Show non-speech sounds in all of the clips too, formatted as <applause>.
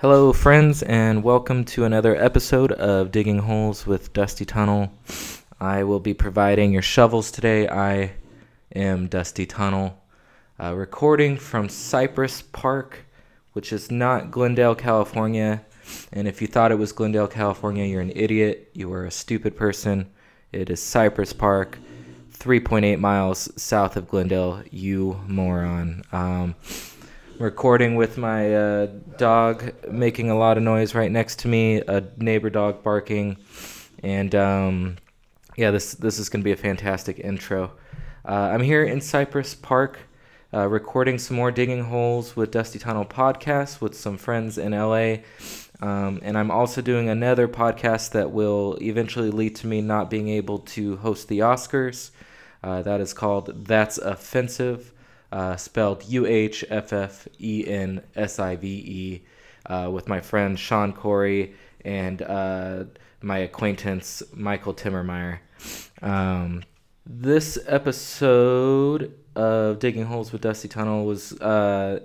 Hello, friends, and welcome to another episode of Digging Holes with Dusty Tunnel. I will be providing your shovels today. I am Dusty Tunnel, uh, recording from Cypress Park, which is not Glendale, California. And if you thought it was Glendale, California, you're an idiot. You are a stupid person. It is Cypress Park, 3.8 miles south of Glendale, you moron. Um, recording with my uh, dog making a lot of noise right next to me, a neighbor dog barking, and um, yeah, this this is gonna be a fantastic intro. Uh, I'm here in Cypress Park, uh, recording some more digging holes with Dusty Tunnel podcast with some friends in LA. Um, and I'm also doing another podcast that will eventually lead to me not being able to host the Oscars. Uh, that is called That's Offensive uh, spelled U H F F E N S I V E, uh, with my friend Sean Corey and uh, my acquaintance Michael Timmermeyer. Um, this episode of Digging Holes with Dusty Tunnel was uh,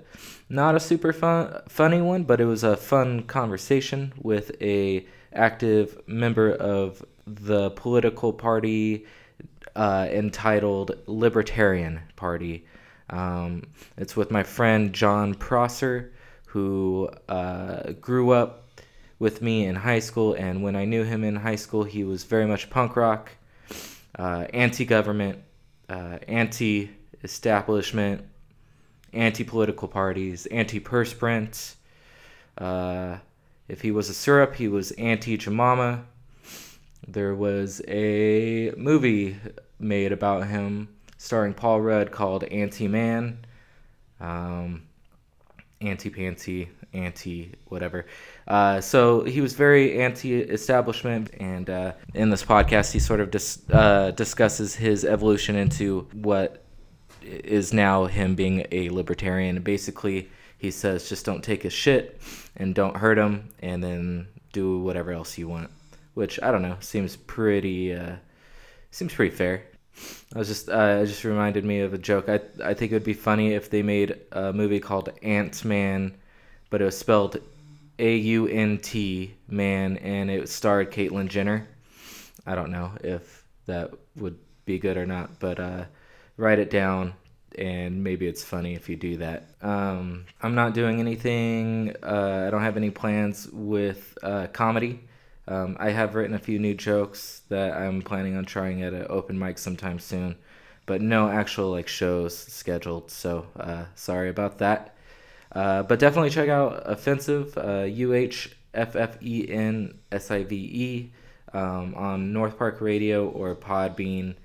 not a super fun, funny one, but it was a fun conversation with a active member of the political party uh, entitled Libertarian Party. Um, it's with my friend Jon Prosser, who uh, grew up with me in high school. And when I knew him in high school, he was very much punk rock, uh, anti government, uh, anti establishment, anti political parties, anti perspirant. Uh, if he was a syrup, he was anti Jemima. There was a movie made about him starring Paul Rudd called Anti Man, um, Anti Panty, Anti whatever. Uh, so he was very anti establishment, and uh, in this podcast, he sort of dis- uh, discusses his evolution into what is now him being a libertarian. Basically, he says just don't take his shit and don't hurt him, and then do whatever else you want. Which I don't know seems pretty uh, seems pretty fair. I was just uh, it just reminded me of a joke. I I think it would be funny if they made a movie called Ant Man, but it was spelled A U N T Man, and it starred Caitlyn Jenner. I don't know if that would be good or not, but uh, write it down, and maybe it's funny if you do that. Um, I'm not doing anything. Uh, I don't have any plans with uh, comedy. Um, I have written a few new jokes that I'm planning on trying at an open mic sometime soon, but no actual like shows scheduled. So uh, sorry about that. Uh, but definitely check out Offensive uh, U H F F E N S I V E um, on North Park Radio or Podbean.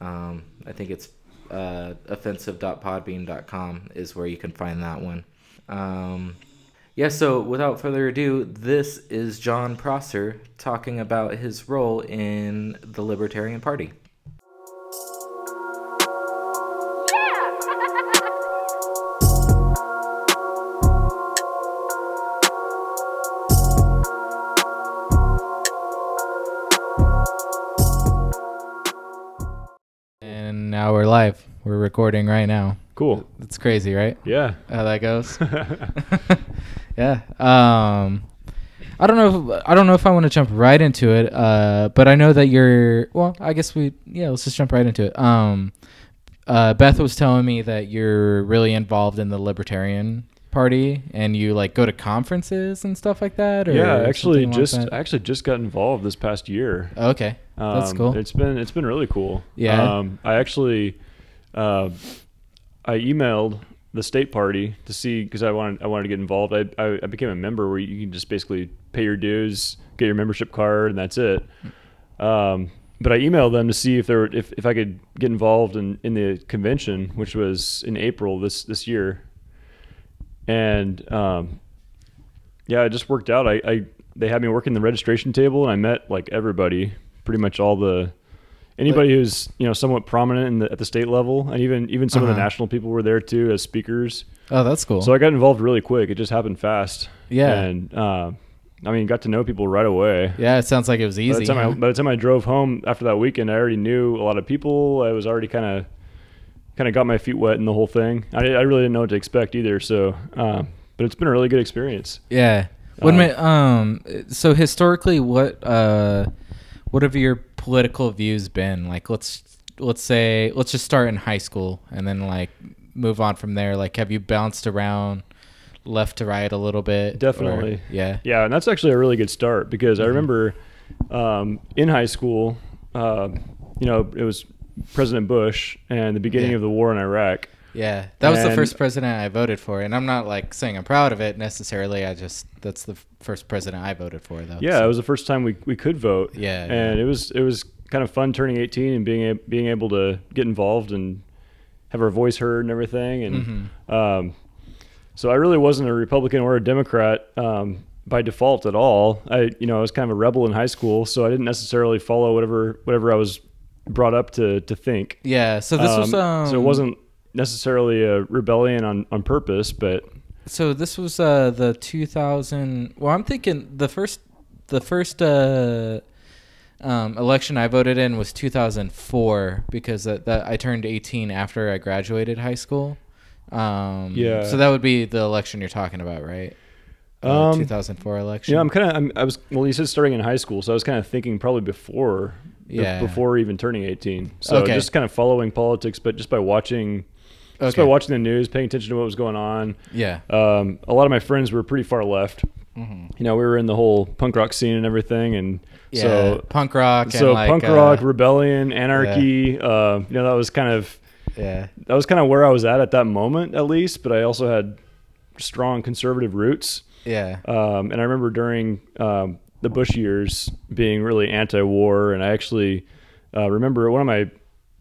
Um, I think it's uh, offensive.podbean.com is where you can find that one. Um, yeah, so without further ado, this is Jon Prosser talking about his role in the Libertarian Party. And now we're live. We're recording right now. Cool. It's crazy, right? Yeah. How that goes. <laughs> <laughs> yeah. Um I don't know if, I don't know if I want to jump right into it. Uh but I know that you're well, I guess we yeah, let's just jump right into it. Um uh Beth was telling me that you're really involved in the libertarian party and you like go to conferences and stuff like that or yeah, actually like just? I actually just got involved this past year. Okay. That's Um, cool. It's been it's been really cool. Yeah. Um, I actually uh, I emailed the state party to see because I wanted I wanted to get involved. I, I I became a member where you can just basically pay your dues, get your membership card, and that's it. Um, but I emailed them to see if there were, if, if I could get involved in, in the convention, which was in April this this year. And um, yeah, it just worked out. I, I they had me working the registration table, and I met like everybody, pretty much all the anybody who's you know somewhat prominent in the, at the state level, and even even some of Uh-huh. the national people were there too as speakers. oh, that's cool. So I got involved really quick. It just happened fast. Yeah. and uh, I mean, got to know people right away. yeah, it sounds like it was By easy. the, time I, by the time I drove home after that weekend, I already knew a lot of people. I was already kind of kind of got my feet wet in the whole thing. I, I really didn't know what to expect either. So, uh, but it's been a really good experience. Yeah. What Um, ma- um so historically what uh what have your political views been? Like let's let's say let's just start in high school and then like move on from there. Like have you bounced around left to right a little bit? or- Definitely. yeah. Yeah, and that's actually a really good start because I Mm-hmm. remember um, in high school, uh, you know, it was President Bush and the beginning Yeah. of the war in Iraq. Yeah. That was the first president I voted for and I'm not like saying I'm proud of it necessarily. I just that's the first president I voted for though. Yeah, so- it was the first time we, we could vote. Yeah, and yeah. it was it was kind of fun turning 18 and being a, being able to get involved and have our voice heard and everything. And Mm-hmm. um, so I really wasn't a Republican or a Democrat um, by default at all. I you know I was kind of a rebel in high school, so I didn't necessarily follow whatever whatever I was brought up to to think. Yeah, so this was um so it wasn't necessarily a rebellion on on purpose, but So this was uh the 2000. Well, I'm thinking the first the first uh um, election I voted in was 2004 because that, that I turned 18 after I graduated high school. Um, Yeah. So that would be the election you're talking about, right? Uh, Um, 2004 election. Yeah, I'm kind of, I'm, was, well, you said starting in high school, so I was kind of thinking probably before, be- Yeah. before even turning 18. So Okay. just kind of following politics, but just by watching, just Okay. by watching the news, paying attention to what was going on. yeah. Um, a lot of my friends were pretty far left. Mhm. You know, we were in the whole punk rock scene and everything, and Yeah. so punk rock. so and like, punk uh, rock, rebellion, anarchy. Uh, you know, that was kind of Yeah. that was kind of where I was at at that moment, at least. But I also had strong conservative roots. Yeah. Um, and I remember during um, the Bush years being really anti-war, and I actually uh, remember one of my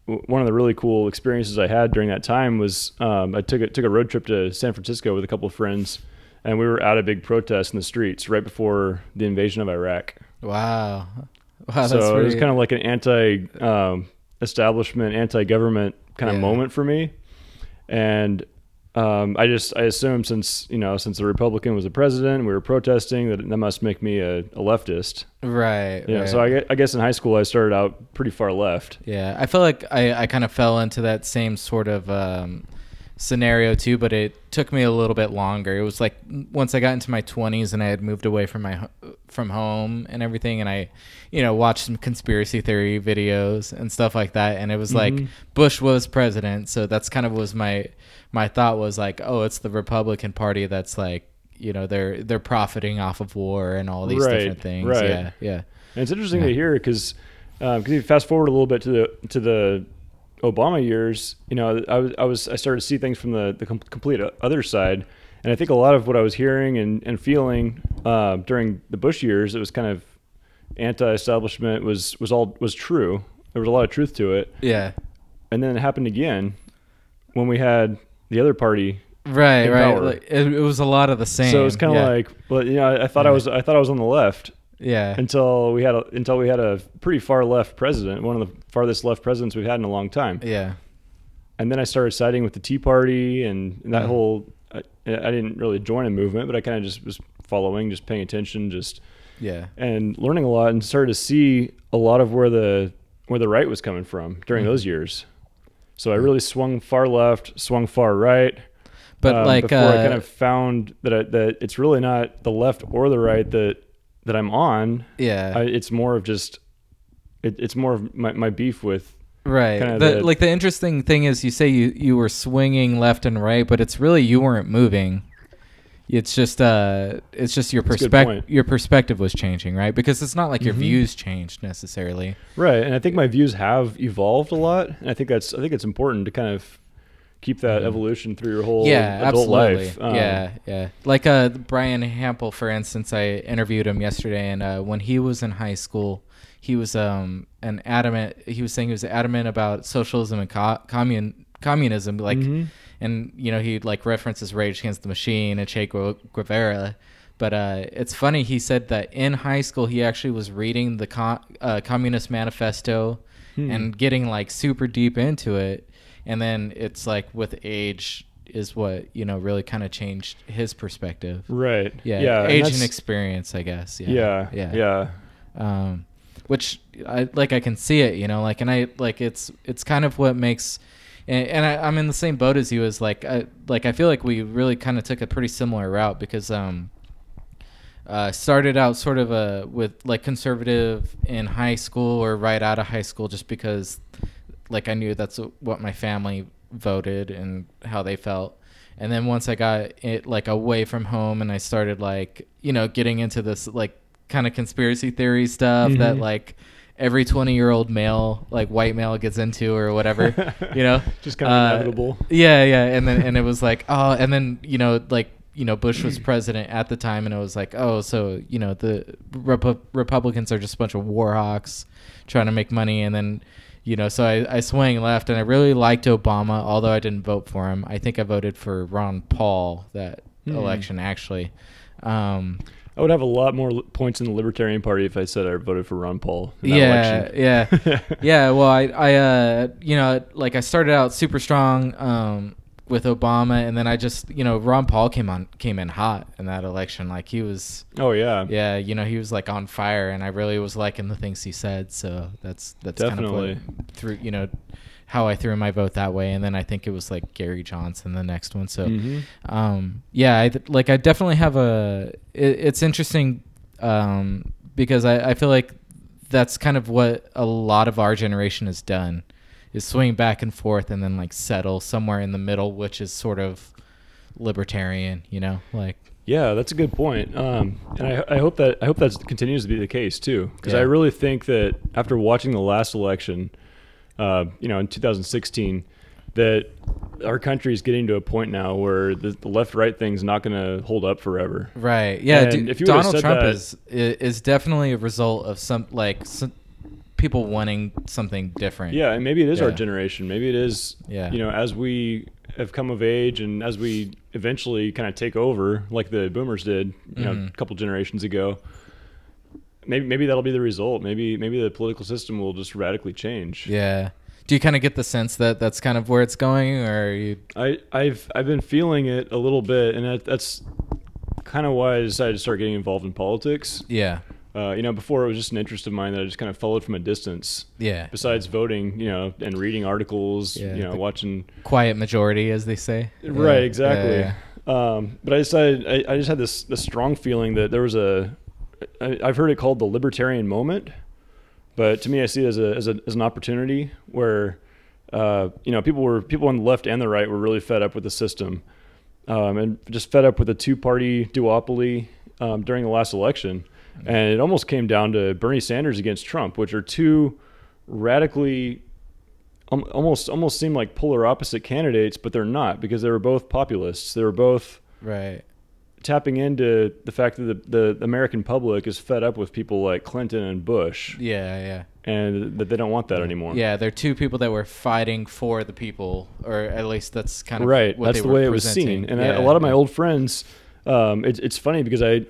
one of the really cool experiences I had during that time was um, I took a, took a road trip to San Francisco with a couple of friends, and we were at a big protest in the streets right before the invasion of Iraq. Wow. Wow. so that's it was kind of like an anti um, establishment, anti government kind of moment for me, and um, I just I assumed since you know since the Republican was the president, we were protesting that that must make me a, a leftist. right. Yeah, right. so I, I guess in high school I started out pretty far left. Yeah, I feel like I, I kind of fell into that same sort of um, scenario too, but it took me a little bit longer. It was like once I got into my 20s and I had moved away from my from home and everything, and I, you know, watched some conspiracy theory videos and stuff like that, and it was like Mhm. Bush was president, so that's kind of was my my thought was like, oh, it's the Republican Party that's like. You know they're they're profiting off of war and all these Right, different things. right. Yeah, yeah, And it's interesting Yeah. to hear because because you fast forward a little bit to the to the Obama years, you know, I was I was I started to see things from the the com- complete other side, and I think a lot of what I was hearing and and feeling uh, during the Bush years, it was kind of anti-establishment was was all was true. There was a lot of truth to it, yeah. and then it happened again when we had the other party. Right, right. Like, it, it was a lot of the same. So it was kind of yeah. like, well, you know, I, I thought I was I thought I was on the left, yeah, until we had a, until we had a pretty far left president, one of the farthest left presidents we've had in a long time. yeah, And then I started siding with the Tea Party and, and that Mhm. whole. I, I didn't really join a movement, but I kind of just was following, just paying attention, just yeah, and learning a lot, and started to see a lot of where the where the right was coming from during Mhm. those years. So I really swung far left, swung far right. but um, like, before uh, I kind of found that I, that it's really not the left or the right that that I'm on. yeah, I, it's more of just it, it's more of my, my beef with right. The, the- like the interesting thing is, you say you you were swinging left and right, but it's really you weren't moving. It's just uh, it's just your perspective. Your perspective was changing, right? Because it's not like your Mhm. views changed necessarily. right and i think my views have evolved a lot and i think that's i think it's important to kind of keep that Mhm. evolution through your whole yeah, adult absolutely. life Um, yeah, yeah. Like uh, Brian Hampel, for instance, I interviewed him yesterday, and uh, when he was in high school, he was um an adamant. He was saying he was adamant about socialism and co- commun communism, like, Mhm. and you know he like references Rage Against the Machine and Che Gu- Guevara. But uh, it's funny. He said that in high school he actually was reading the co- uh, Communist Manifesto Hmm. and getting like super deep into it and then it's like with age is what you know really kind of changed his perspective. Right. Yeah, yeah age and, that's- experience i guess. Yeah. Yeah yeah. yeah. Um which i like i can see it you know like and i like it's it's kind of what makes and, and I, i'm in the same boat as you as like I, like i feel like we really kind of took a pretty similar route because um uh, started out sort of a with like conservative in high school or right out of high school, just because like I knew that's what my family voted and how they felt. And then once I got it like away from home and I started like you know getting into this like kind of conspiracy theory stuff that Mhm. like every 20 year old male like white male gets into or whatever you know <laughs> Just kind of Uh, inevitable. yeah yeah and then and it was like oh and then you know like you know bush was <clears throat> president at the time and it was like oh so you know the Repu- republicans are just a bunch of war hawks trying to make money and then you know so I, I swang left and i really liked obama although i didn't vote for him i think i voted for ron paul that Hmm. election actually um I would have a lot more points in the Libertarian Party if I said I voted for Ron Paul. In that yeah, election. yeah, <laughs> yeah. Well, I, I, uh, you know, like I started out super strong um, with Obama, and then I just, you know, Ron Paul came on, came in hot in that election. Like he was, Oh yeah. yeah, you know, he was like on fire, and I really was liking the things he said. So that's that's Definitely. kind of what through, you know, how I threw my vote that way. And then I think it was like Gary Johnson the next one. So Mhm. um yeah i th- like i definitely have a it, it's interesting um because I, I feel like that's kind of what a lot of our generation has done is swing back and forth and then like settle somewhere in the middle which is sort of libertarian you know like Yeah, that's a good point. Um, and I, I hope that I hope that continues to be the case too, because I really think that after watching the last election, uh, you know, in 2016, that our country is getting to a point now where the, the left-right thing's not going to hold up forever. right yeah d- if you donald trump that- is is definitely a result of some like some people wanting something different Yeah, and maybe it is our generation. Maybe it is, Yeah. you know, as we have come of age and as we eventually kind of take over, like the boomers did, you know, Mhm. a couple generations ago. Maybe maybe that'll be the result. Maybe maybe the political system will just radically change. yeah do you kind of get the sense that that's kind of where it's going or are you I I've I've been feeling it a little bit, and that, that's kind of why I decided to start getting involved in politics. yeah Uh, you know, before it was just an interest of mine that I just kind of followed from a distance. yeah Besides voting, you know, and reading articles, Yeah, you know, watching quiet majority, as they say. Right, Yeah, exactly. yeah, Um, but I decided I, I just had this this strong feeling that there was a I, I've heard it called the libertarian moment, but to me I see it as a as, a, as an opportunity where uh, you know people were people on the left and the right were really fed up with the system um, and just fed up with the two party duopoly um, during the last election, and it almost came down to Bernie Sanders against Trump, which are two radically um, almost almost seem like polar opposite candidates, but they're not because they were both populists. They were both Right. tapping into the fact that the, the American public is fed up with people like Clinton and Bush, Yeah, yeah. and that they don't want that anymore. Yeah, they're two people that were fighting for the people, or at least that's kind of right. That's the way it was seen. And Yeah, a lot of my yeah. old friends, um, it's it's funny because I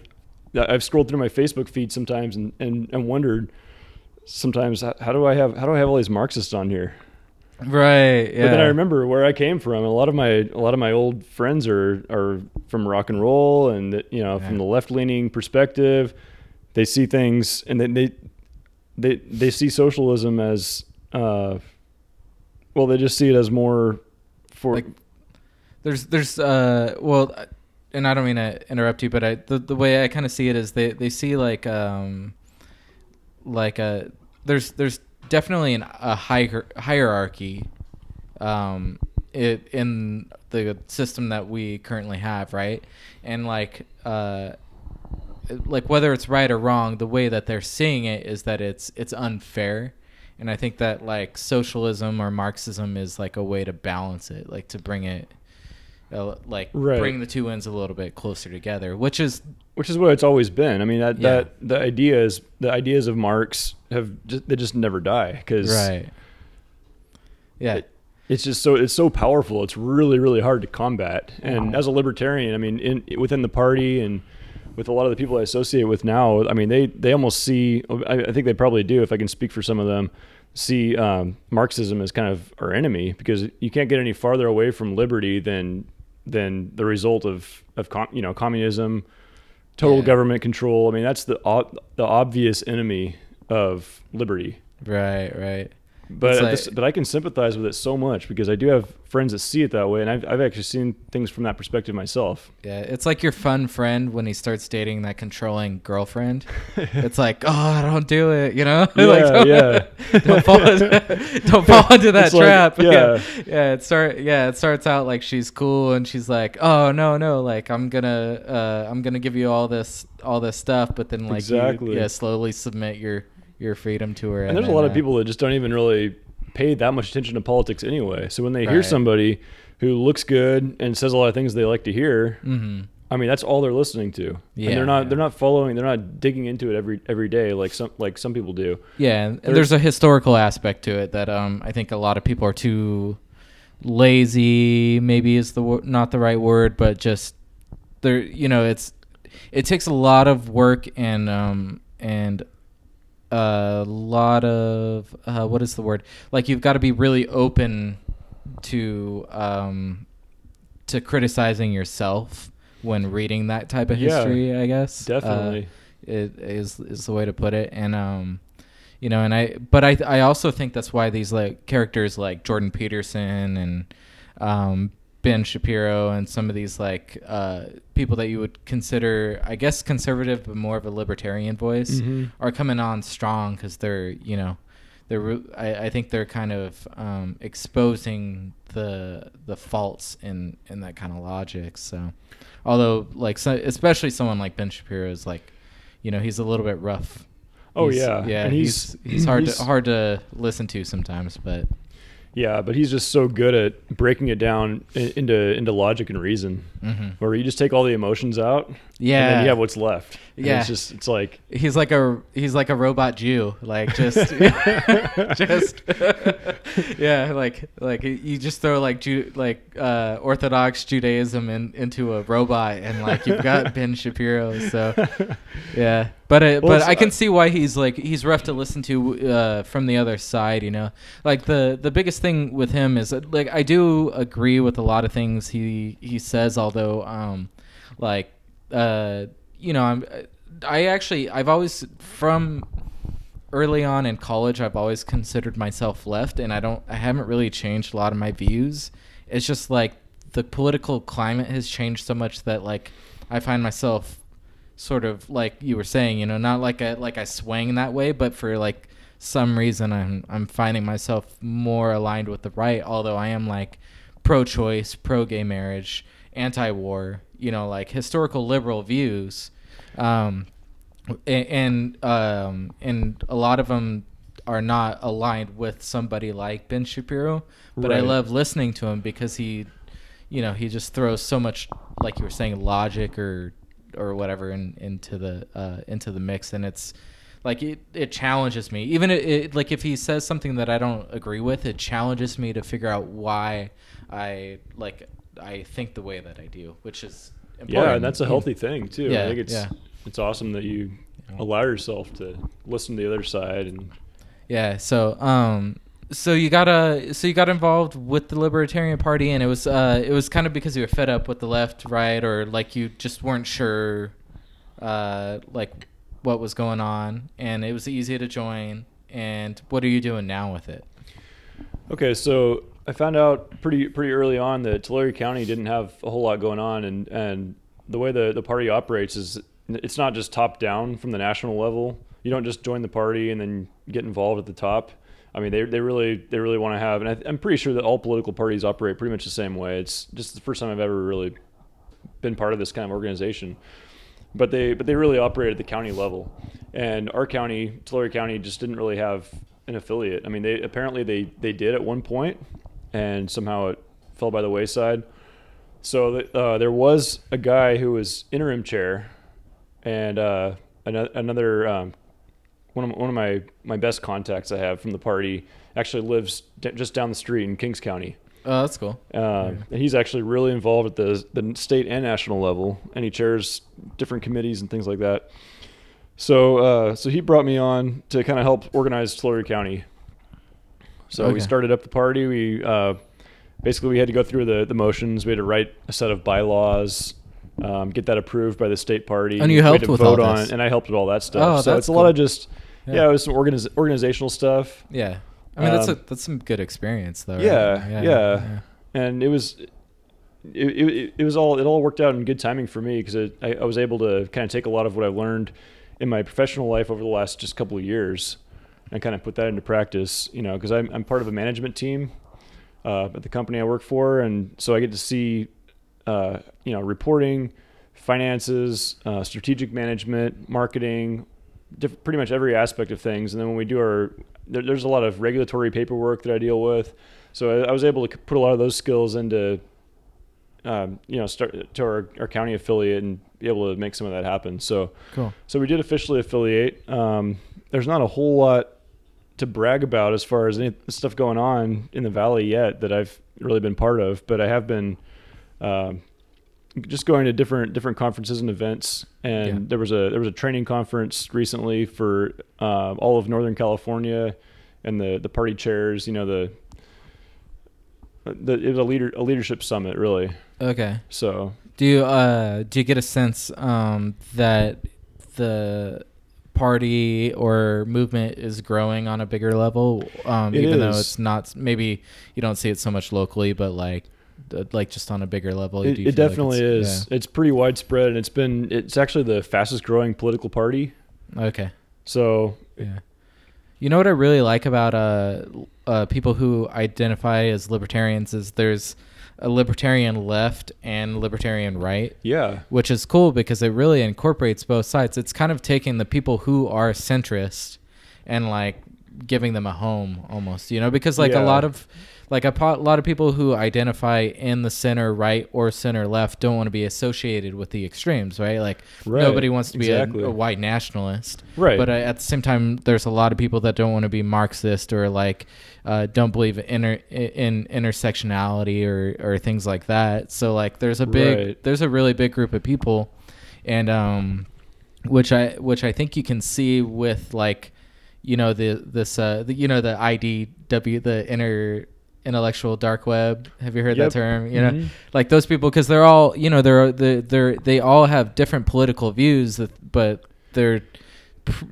I've scrolled through my Facebook feed sometimes and, and, and wondered sometimes how, do I have how do I have all these Marxists on here? right. Yeah. But then I remember where I came from. A lot of my a lot of my old friends are are from rock and roll, and you know Yeah. from the left leaning perspective, they see things, and then they they they see socialism as uh, well. They just see it as more for Like, There's, there's, uh, well, and I don't mean to interrupt you, but I, the the way I kind of see it is they they see like, um, like a there's there's definitely an, a hier- hierarchy, um, it in the system that we currently have, right? And like, uh, like whether it's right or wrong, the way that they're seeing it is that it's it's unfair. And I think that like socialism or Marxism is like a way to balance it, like to bring it, like Right. bring the two ends a little bit closer together, which is which is what it's always been. I mean that Yeah. that the ideas the ideas of Marx have just, they just never die because right. Yeah, It- it's just so it's so powerful. It's really really hard to combat. And Wow. as a libertarian, I mean, in within the party and with a lot of the people I associate with now, I mean, they they almost see. I, I think they probably do. If I can speak for some of them, see um, Marxism as kind of our enemy because you can't get any farther away from liberty than than the result of of com, you know communism, total Yeah. government control. I mean, that's the the obvious enemy of liberty. right, right. But like- this- but I can sympathize with it so much because I do have friends that see it that way, and I've I've actually seen things from that perspective myself. Yeah, it's like your fun friend when he starts dating that controlling girlfriend. <laughs> it's like, oh, I don't do it, you know? <laughs> Yeah, like, don't, <laughs> yeah. don't fall, don't fall into that It's like, trap. yeah. yeah, yeah. It start, yeah, it starts out like she's cool, and she's like, oh no, no, like I'm gonna, uh, I'm gonna give you all this, all this stuff, but then like, Exactly. you, yeah, slowly submit your your freedom tour. her. And there's a then, lot of uh, people that just don't even really pay that much attention to politics anyway. So when they hear somebody who looks good and says a lot of things they like to hear, Mhm. I mean that's all they're listening to. Yeah, and they're not yeah. they're not following, they're not digging into it every every day like some like some people do. Yeah, and There's- there's a historical aspect to it that um, I think a lot of people are too lazy. Maybe is the not the right word, but just there. You know, it's it takes a lot of work and um, and a lot of uh, what is the word? Like you've got to be really open to um, to criticizing yourself when reading that type of Yeah, history. I guess Uh, Definitely. it is is the way to put it and um you know and i but i i also think that's why these like characters like jordan peterson and um ben shapiro and some of these like uh people that you would consider i guess conservative but more of a libertarian voice Mhm. are coming on strong because they're you know they're I, I think they're kind of um, exposing the the faults in in that kind of logic. So, although like so, especially someone like Ben Shapiro is like, you know, he's a little bit rough. Oh, He's- yeah. yeah. He's he's- he's hard he's- to hard to listen to sometimes, but Yeah, but he's just so good at breaking it down into into logic and reason. mhm. Where you just take all the emotions out, and yeah, then you have what's left. Yeah. it's just it's like he's like a he's like a robot Jew, like just <laughs> <laughs> just <laughs> yeah, like like you just throw like Ju- like uh, Orthodox Judaism in, into a robot, and like you've got Ben Shapiro. So yeah, but it, Well, but I can see why he's like he's rough to listen to uh, from the other side. You know, like the the biggest thing with him is that, like I do agree with a lot of things he he says, although um like uh you know I'm I actually I've always from early on in college I've always considered myself left and I don't I haven't really changed a lot of my views. It's just like the political climate has changed so much that like I find myself sort of like you were saying, you know, not like I like I swing that way, but for like some reason I'm I'm finding myself more aligned with the right, although I am like pro choice, pro gay marriage, anti war, you know, like historical liberal views. Um and um and a lot of them are not aligned with somebody like Ben Shapiro, but I love listening to him because he you know, he just throws so much like you were saying logic or or whatever in, into the uh, into the mix and it's like it, it challenges me even it, it, like if he says something that i don't agree with it challenges me to figure out why i like i think the way that i do which is important. yeah, and that's a healthy thing too. Yeah, I think it's yeah. it's awesome that you allow yourself to listen to the other side and Yeah. So, um, so you got uh so you got involved with the Libertarian Party, and it was uh, it was kind of because you were fed up with the left, right, or like you just weren't sure, uh, like what was going on, and it was easy to join. And what are you doing now with it? Okay, so I found out pretty pretty early on that Tulare County didn't have a whole lot going on, and and the way the the party operates is it's not just top down from the national level. You don't just join the party and then get involved at the top. I mean, they they really they really want to have, and I, I'm pretty sure that all political parties operate pretty much the same way. It's just the first time I've ever really been part of this kind of organization. But they but they really operate at the county level. And our county tulare county just didn't really have an affiliate. I mean they apparently they they did at one point and somehow it fell by the wayside. So uh, there was a guy who was interim chair and uh, ano- another um, one of, one of my, my best contacts I have from the party actually lives d- just down the street in Kings County. Oh, that's cool. Uh, and he's actually really involved at the the state and national level, and he chairs different committees and things like that. So, uh, so he brought me on to kind of help organize Tulare County. So Okay. we started up the party. We uh, basically we had to go through the the motions. We had to write a set of bylaws, um, get that approved by the state party. And you We had helped to with vote all on, this. and I helped with all that stuff. Oh, so it's a lot of just yeah, Yeah. it was some organiz- organizational stuff. Yeah. I mean, that's a Um, that's some good experience though. right? Yeah, yeah. and it was it, it, it was all it all worked out in good timing for me because I, I was able to kind of take a lot of what I've learned in my professional life over the last just couple of years and kind of put that into practice. You know, because I'm I'm part of a management team uh, at the company I work for, and so I get to see uh, you know reporting, finances, uh, strategic management, marketing, diff- pretty much every aspect of things. And then when we do our there, there's a lot of regulatory paperwork that I deal with. So I, I was able to put a lot of those skills into, um, you know, start to our, our county affiliate and be able to make some of that happen. So, Cool. so we did officially affiliate. Um, there's not a whole lot to brag about as far as any stuff going on in the valley yet that I've really been part of, but I have been um, just going to different different conferences and events. And Yeah. there was a there was a training conference recently for uh, all of Northern California and the the party chairs. You know the. The, it was a leader a leadership summit really Okay. so Do you uh do you get a sense um that the party or movement is growing on a bigger level um even though it's not maybe you don't see it so much locally but like like just on a bigger level It, it feel like definitely it's- is. It's pretty widespread, and it's been. It's actually the fastest growing political party. okay So yeah you know what i really like about uh uh people who identify as libertarians is there's a libertarian left and libertarian right yeah, which is cool because it really incorporates both sides. It's kind of taking the people who are centrist and like giving them a home almost, you know, because like Yeah. a lot of like a po- lot of people who identify in the center right or center left don't want to be associated with the extremes, right? Like Right, nobody wants to be a, exactly. a white nationalist, Right. But uh, at the same time, there's a lot of people that don't want to be Marxist or like uh, don't believe in, inter- in intersectionality or or things like that. So like there's a big Right. there's a really big group of people, and um, which I which I think you can see with like, you know the this uh the, you know the IDW the inner intellectual dark web. Have you heard Yep. that term? You know, Mhm. like those people because they're all you know they're they they're they all have different political views, that, but they're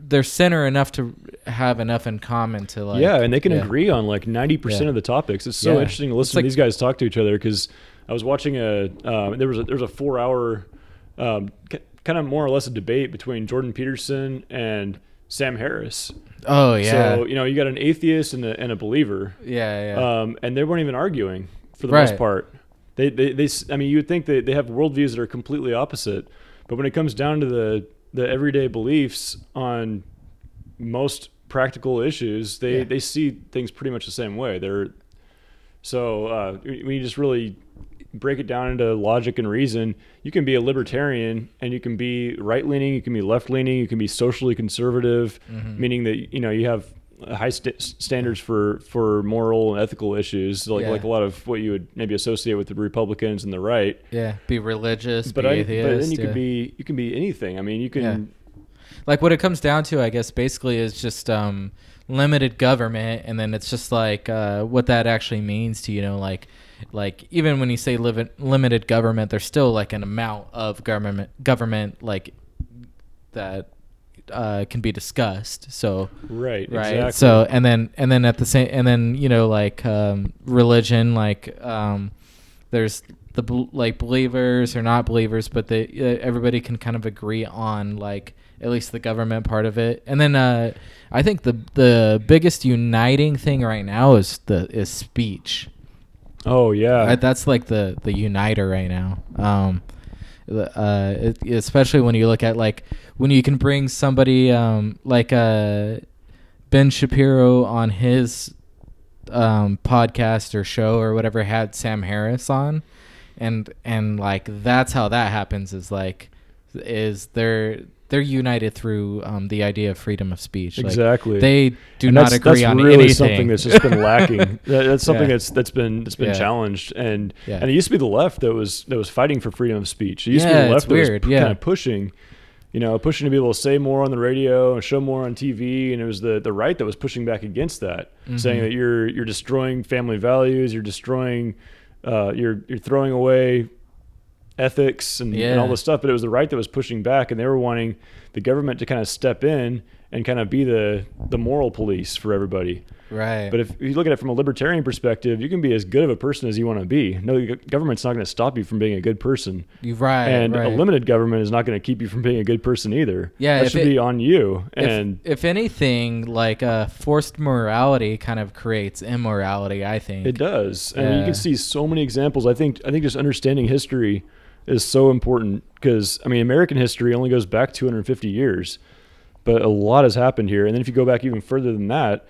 they're center enough to have enough in common to like yeah, and they can yeah. agree on like ninety percent of the topics. It's so Yeah. interesting to listen like- to these guys talk to each other because I was watching a um, there was a there was a four hour um, kind of more or less a debate between Jordan Peterson and Sam Harris. Oh yeah, So you know you got an atheist and a, and a believer. yeah, yeah. um, and they weren't even arguing for the Right. most part. They, they, they, I mean, you would think they, they have worldviews that are completely opposite, but when it comes down to the, the everyday beliefs on most practical issues, they, Yeah. they see things pretty much the same way. They're so uh, when you just really break it down into logic and reason, you can be a libertarian and you can be right leaning, you can be left leaning, you can be socially conservative, Mhm. meaning that you know you have high st- standards for for moral and ethical issues, like Yeah. like a lot of what you would maybe associate with the Republicans and the right. yeah, be religious, But be I, atheist. but then you yeah. could be you can be anything. I mean, you can. Yeah. like what it comes down to i guess basically is just um limited government and then it's just like uh what that actually means to you know like like even when you say live limited government there's still like an amount of government government like that uh can be discussed so Right. right Exactly. so and then and then at the same and then you know like um religion like um there's the like believers or not believers but they uh, everybody can kind of agree on like at least the government part of it and then uh i think the the biggest uniting thing right now is the is speech oh yeah. I, that's like the the uniter right now. Um, uh, it, especially when you look at like when you can bring somebody um like uh Ben Shapiro on his um podcast or show or whatever had Sam Harris on, and and like that's how that happens is like is they're they're united through um the idea of freedom of speech. Like, exactly. they do And not that's, agree that's on really anything. something that's just been lacking. <laughs> That- that's something Yeah. that's that's been that's been Yeah. challenged, and Yeah. and it used to be the left that was that was fighting for freedom of speech. It used to be the left that weird, was yeah. kind of pushing, you know, pushing to be able to say more on the radio and show more on TV, and it was the the right that was pushing back against that, saying Mhm. that you're you're destroying family values, you're destroying, uh, you're you're throwing away ethics and, and all Yeah. this stuff. But it was the right that was pushing back, and they were wanting the government to kind of step in and kind of be the the moral police for everybody. Right. But if you look at it from a libertarian perspective, you can be as good of a person as you want to be. No, the government's not going to stop you from being a good person. You're right. and right. a limited government is not going to keep you from being a good person either. Yeah, that should it- be on you. if, And if anything, like uh, forced morality kind of creates immorality. I think It does. I mean, you can see so many examples. I think I think just understanding history is so important because I mean, American history only goes back 250 years, but a lot has happened here. And then if you go back even further than that,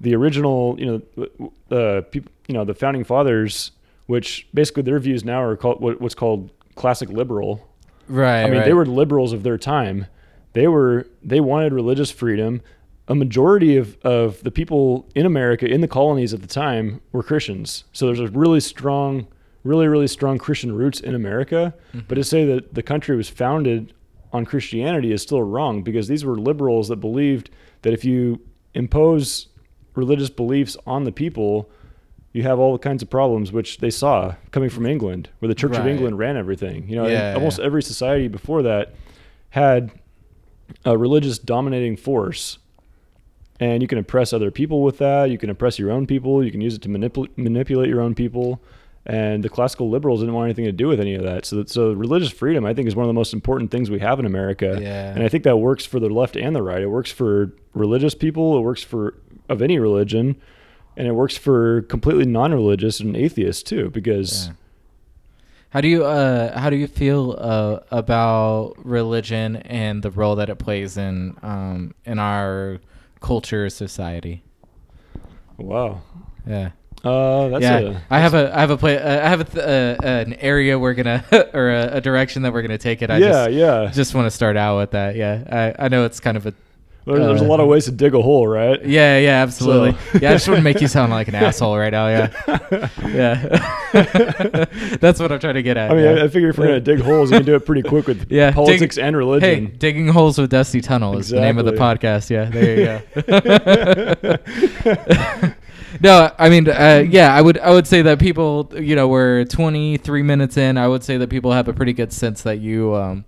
the original, you know, uh, people, you know, the founding fathers, which basically their views now are called what, what's called classic liberal. Right. I mean, right. they were liberals of their time. They were they wanted religious freedom. A majority of, of the people in America in the colonies at the time were Christians. So there's a really strong, really really strong Christian roots in America. Mm-hmm. But to say that the country was founded on Christianity is still wrong because these were liberals that believed that if you impose religious beliefs on the people, you have all kinds of problems, which they saw coming from England, where the Church of England ran everything. You know, Yeah, almost yeah. every society before that had a religious dominating force. And you can oppress other people with that. You can oppress your own people. You can use it to manipul- manipulate your own people. And the classical liberals didn't want anything to do with any of that. So, so religious freedom, I think, is one of the most important things we have in America. Yeah. And I think that works for the left and the right. It works for religious people. It works for of any religion, and it works for completely non-religious and atheists too. Because Yeah. How do you uh how do you feel uh about religion and the role that it plays in um in our culture society? wow, Yeah. Uh, that's yeah, a I have a I have a play uh, I have a th- uh, an area we're gonna <laughs> or a, a direction that we're gonna take it. I yeah, just yeah. just want to start out with that. Yeah, I I know it's kind of a There's, there's a uh, lot of ways to dig a hole, right? yeah yeah absolutely So- yeah. I just want to make you <laughs> sound like an asshole right now. Yeah, <laughs> yeah. That's what I'm trying to get at. I mean, yeah. I, I figure if we're gonna dig holes, we can do it pretty quick with Yeah, politics dig- and Hey, religion. digging holes with Dusty Tunnel is the name of the podcast. Yeah, there you go. No, I mean, uh, yeah, I would, I would say that people, you know, we're 23 minutes in. I would say that people have a pretty good sense that you um,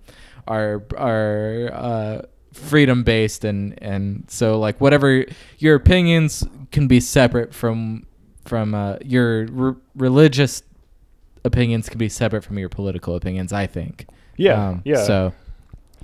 are are uh, freedom based, and and so like whatever your opinions can be separate from from uh, your re- religious opinions can be separate from your political opinions. I think. yeah, Um, yeah. So,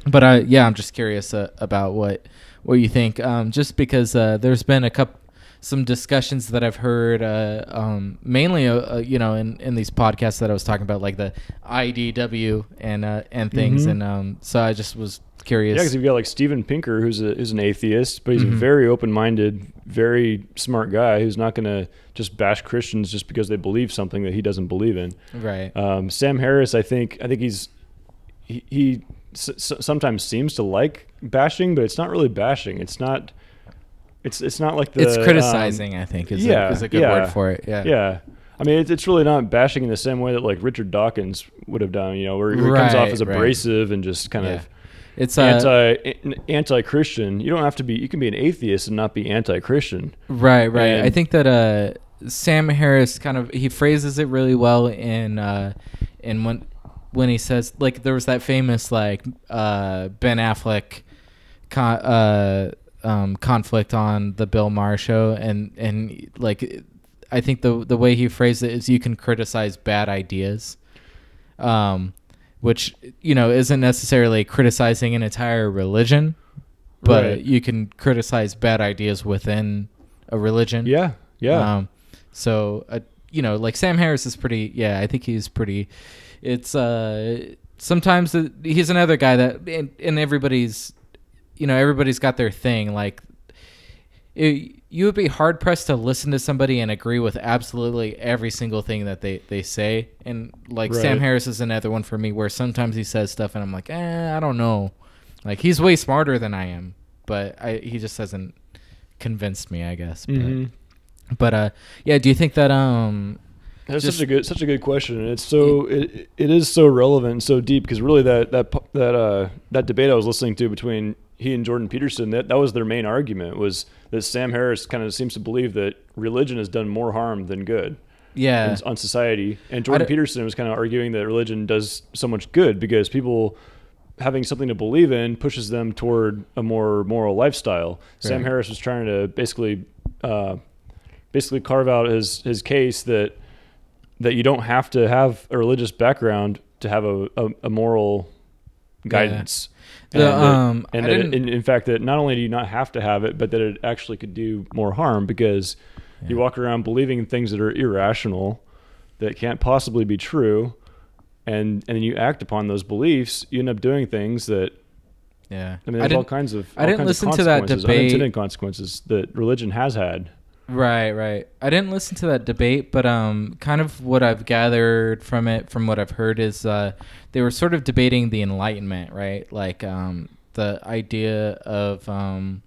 but I yeah, I'm just curious uh, about what what you think. Um, just because uh, there's been a couple some discussions that I've heard, uh, um, mainly uh, uh, you know in, in these podcasts that I was talking about, like the IDW and uh, and things, Mhm. and um, so I just was curious. Yeah, because you've got like Steven Pinker, who's a, who's an atheist, but he's Mhm. a very open-minded, very smart guy who's not going to just bash Christians just because they believe something that he doesn't believe in. right. Um, Sam Harris, I think, I think he's he, he s- sometimes seems to like bashing, but it's not really bashing. It's not. It's it's not like the it's um, criticizing. I think is yeah, a, is a good yeah. word for it. Yeah. yeah. I mean, it's, it's really not bashing in the same way that like Richard Dawkins would have done. You know, where, where he comes off Right, as right. abrasive and just kind Yeah. of It's uh, anti anti Christian. You don't have to be. You can be an atheist and not be anti Christian. Right, right. I think that uh, Sam Harris kind of he phrases it really well in uh, in when when he says like there was that famous like uh, Ben Affleck con- uh, um, conflict on the Bill Maher show, and and like I think the the way he phrased it is you can criticize bad ideas. Um, which you know isn't necessarily criticizing an entire religion, but Right. you can criticize bad ideas within a religion. Yeah, yeah, Um, so uh, you know, like Sam Harris is pretty. Yeah, I think he's pretty. It's uh sometimes uh, he's another guy that and, and everybody's, you know, everybody's got their thing. Like it, you would be hard pressed to listen to somebody and agree with absolutely every single thing that they they say. And like Sam Harris is another one for me where sometimes he says stuff and I'm like, eh, I don't know. Like he's way smarter than I am, but I he just hasn't convinced me, I guess. But, Mhm. but uh, yeah. Do you think that um, That's just- such a good such a good question, and it's so it, it is so relevant and so deep because really that that that uh that debate I was listening to between he and Jordan Peterson that that was their main argument was that Sam Harris kind of seems to believe that religion has done more harm than good yeah, in- on society, and Jordan Peterson was kind of arguing that religion does so much good because people having something to believe in pushes them toward a more moral lifestyle. Sam Harris was trying to basically uh, basically carve out his his case that that you don't have to have a religious background to have a, a, a moral guidance. The, that- um, and I that it- in, in fact, that not only do you not have to have it, but that it actually could do more harm because you walk around believing in things that are irrational, that can't possibly be true, and and then you act upon those beliefs. You end up doing things that Yeah. I mean, I there's all kinds of I didn't kinds listen of to that debate. unintended consequences that religion has had. Right, right. I didn't listen to that debate, but um, kind of what I've gathered from it, from what I've heard, is uh, they were sort of debating the Enlightenment, right? Like um, the idea of um,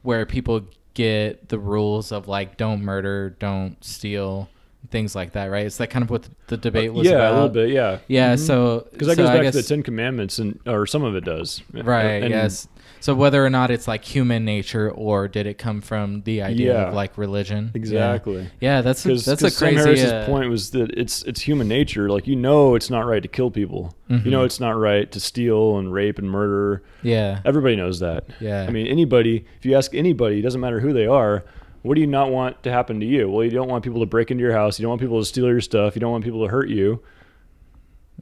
where people get the rules of like don't murder, don't steal, things like that, right? Is that kind of what the debate was yeah, about? a little bit. Yeah, Yeah. So because that so goes back guess, to the Ten Commandments, and or some of it does. Right. And- yes. So whether or not it's like human nature or did it come from the idea Yeah. of like religion? Exactly. Yeah, that's a, Because that's a Sam crazy. Harris's uh, point was that it's it's human nature. Like you know, it's not right to kill people. You know, Mhm. it's not right to steal and rape and murder. Yeah. Everybody knows that. Yeah. I mean, anybody. If you ask anybody, it doesn't matter who they are. What do you not want to happen to you? Well, you don't want people to break into your house. You don't want people to steal your stuff. You don't want people to hurt you.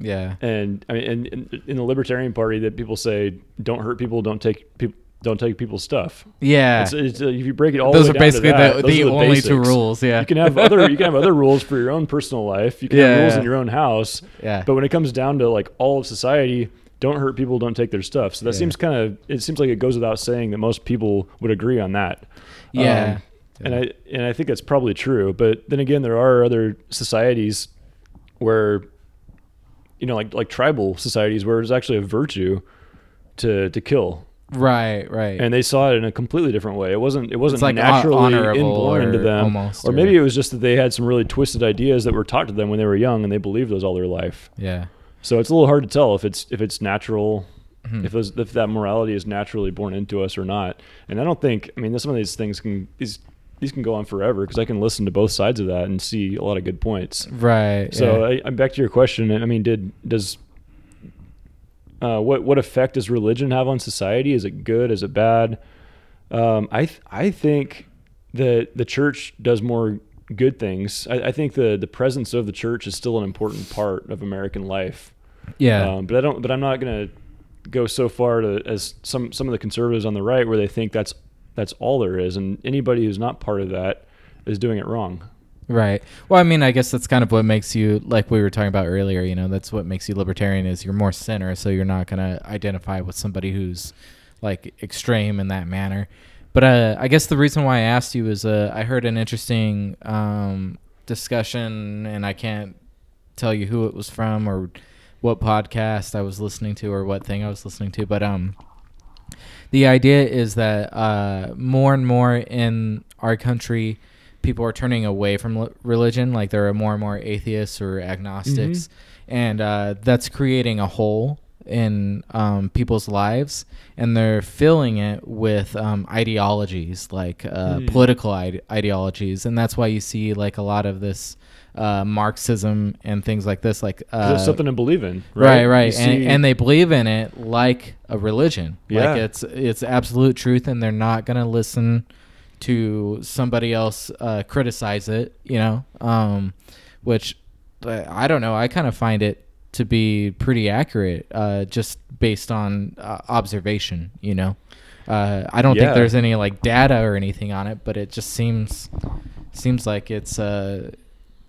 Yeah. And I mean, and, and in the Libertarian Party, that people say don't hurt people, don't take people, don't take people's stuff. Yeah. It's, it's, uh, if you break it all, Those the are way down to basically that, the, the are only two rules. Yeah. You can have other you can have other rules for your own personal life. You can have Yeah. rules in your own house. Yeah. But when it comes down to like all of society, don't hurt people, don't take their stuff. So that Yeah. seems kind of it seems like it goes without saying that most people would agree on that. Yeah. Um, And I and I think that's probably true. But then again, there are other societies where you know, like like tribal societies where it's actually a virtue to to kill. right. Right. And they saw it in a completely different way. It wasn't it wasn't like naturally inborn into them. almost, or or- maybe it was just that they had some really twisted ideas that were taught to them when they were young and they believed those all their life. yeah. So it's a little hard to tell if it's if it's natural, Mhm. if those, if that morality is naturally born into us or not. And I don't think I mean some of these things can these these can go on forever because I can listen to both sides of that and see a lot of good points. Right. So yeah. I, I'm back to your question. I mean, did does uh, what what effect does religion have on society? Is it good? Is it bad? Um, I th- I think that the church does more good things. I, I think the the presence of the church is still an important part of American life. yeah. Um, but I don't. But I'm not going to go so far to as some some of the conservatives on the right where they think that's that's all there is, and anybody who's not part of that is doing it wrong. Right. Well, I mean, I guess that's kind of what makes you, like we were talking about earlier. You know, that's what makes you libertarian is you're more center, so you're not gonna identify with somebody who's like extreme in that manner. But uh, I guess the reason why I asked you is uh, I heard an interesting um, discussion, and I can't tell you who it was from or what podcast I was listening to or what thing I was listening to, but um, the idea is that uh, more and more in our country, people are turning away from li- religion. Like there are more and more atheists or agnostics, and uh, that's creating a hole in um, people's lives, and they're filling it with um, ideologies like uh, Hmm. political ide- ideologies, and that's why you see like a lot of this. Uh, Marxism and things like this, Like uh, it's something to believe in, right right? right, and, and they believe in it like a religion Yeah. like it's it's absolute truth and they're not gonna listen to somebody else uh, criticize it you know um, which uh, i don't know i kind of find it to be pretty accurate uh, just based on uh, observation you know uh, i don't Yeah. think there's any like data or anything on it but it just seems seems like it's uh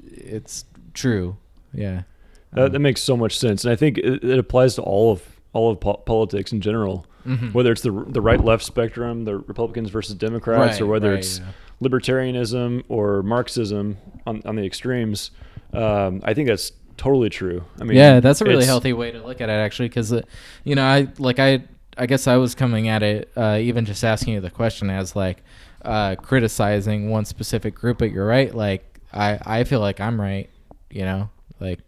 it's true yeah That, that makes so much sense, and I think it, it applies to all of all of po- politics in general. Mhm. Whether it's the the right left spectrum, the Republicans versus Democrats, Right, or whether right, it's yeah. libertarianism or Marxism on, on the extremes, um, I think that's totally true. I mean, yeah, that's a really healthy way to look at it, actually, because uh, you know, I like I I guess I was coming at it uh, even just asking you the question as like uh, criticizing one specific group, but you're right. Like I I feel like I'm right, you know, like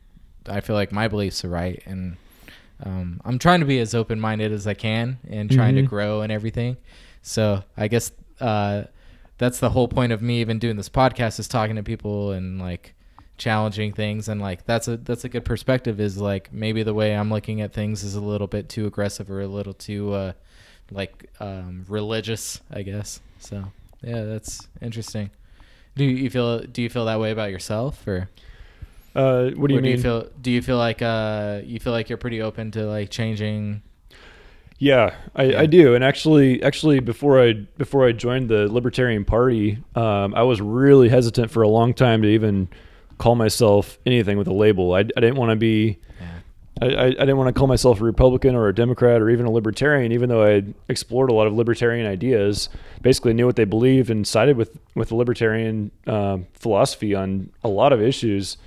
I feel like my beliefs are right, and um, I'm trying to be as open minded as I can and trying to Mhm. grow and everything. So I guess uh, that's the whole point of me even doing this podcast is talking to people and like challenging things and like that's a that's a good perspective is like maybe the way I'm looking at things is a little bit too aggressive or a little too uh like um religious, I guess. So, yeah, that's interesting. Do you feel do you feel that way about yourself or Uh, what do you or mean? feel do you feel like uh you feel like you're pretty open to like changing Yeah, I, Yeah. I do. And actually, actually, before I before I joined the Libertarian Party, um, I was really hesitant for a long time to even call myself anything with a label. I, I didn't want to be. I, I, I didn't want to call myself a Republican or a Democrat or even a Libertarian, even though I had explored a lot of Libertarian ideas. Basically, knew what they believed and sided with with the Libertarian um, philosophy on a lot of issues.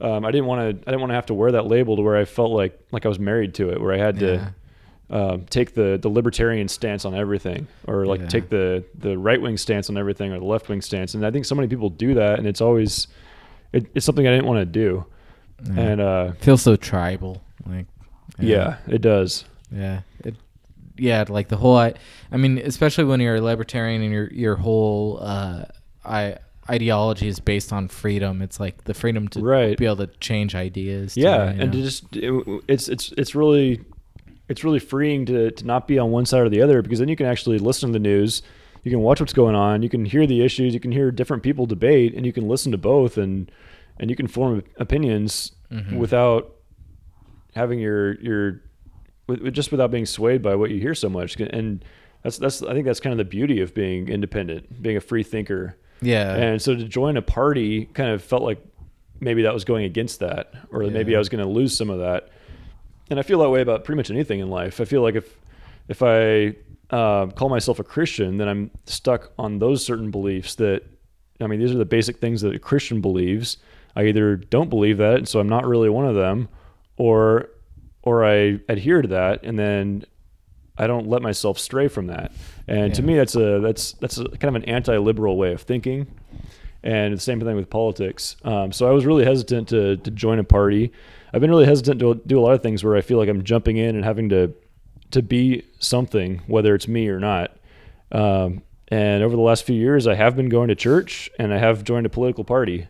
Um, I didn't want to. I didn't want to have to wear that label to where I felt like like I was married to it, where I had to Yeah. um, take the the libertarian stance on everything, or like Yeah. take the the right wing stance on everything, or the left wing stance. And I think so many people do that, and it's always it, it's something I didn't want to do. Yeah. And uh, feels so tribal like yeah. it does. Yeah. It, yeah, like the whole I I mean, especially when you're a libertarian and your your whole uh I ideology is based on freedom. It's like the freedom to Right. be able to change ideas. Yeah, you and to just it, it's it's it's really it's really freeing to to not be on one side or the other because then you can actually listen to the news, you can watch what's going on, you can hear the issues, you can hear different people debate, and you can listen to both, and and you can form opinions Mhm. without having your your just without being swayed by what you hear so much. And that's that's I think that's kind of the beauty of being independent, being a free thinker. yeah. And so to join a party kind of felt like maybe that was going against that, or maybe I was going to lose some of that. And I feel that way about pretty much anything in life. I feel like if if I uh, call myself a Christian, then I'm stuck on those certain beliefs that I mean these are the basic things that a Christian believes. I either don't believe that, and so I'm not really one of them, or or I adhere to that, and then I don't let myself stray from that. And to me, that's a that's that's a, kind of an anti-liberal way of thinking. And the same thing with politics. Um, so I was really hesitant to to join a party. I've been really hesitant to do a lot of things where I feel like I'm jumping in and having to to be something, whether it's me or not. Um, and over the last few years, I have been going to church and I have joined a political party.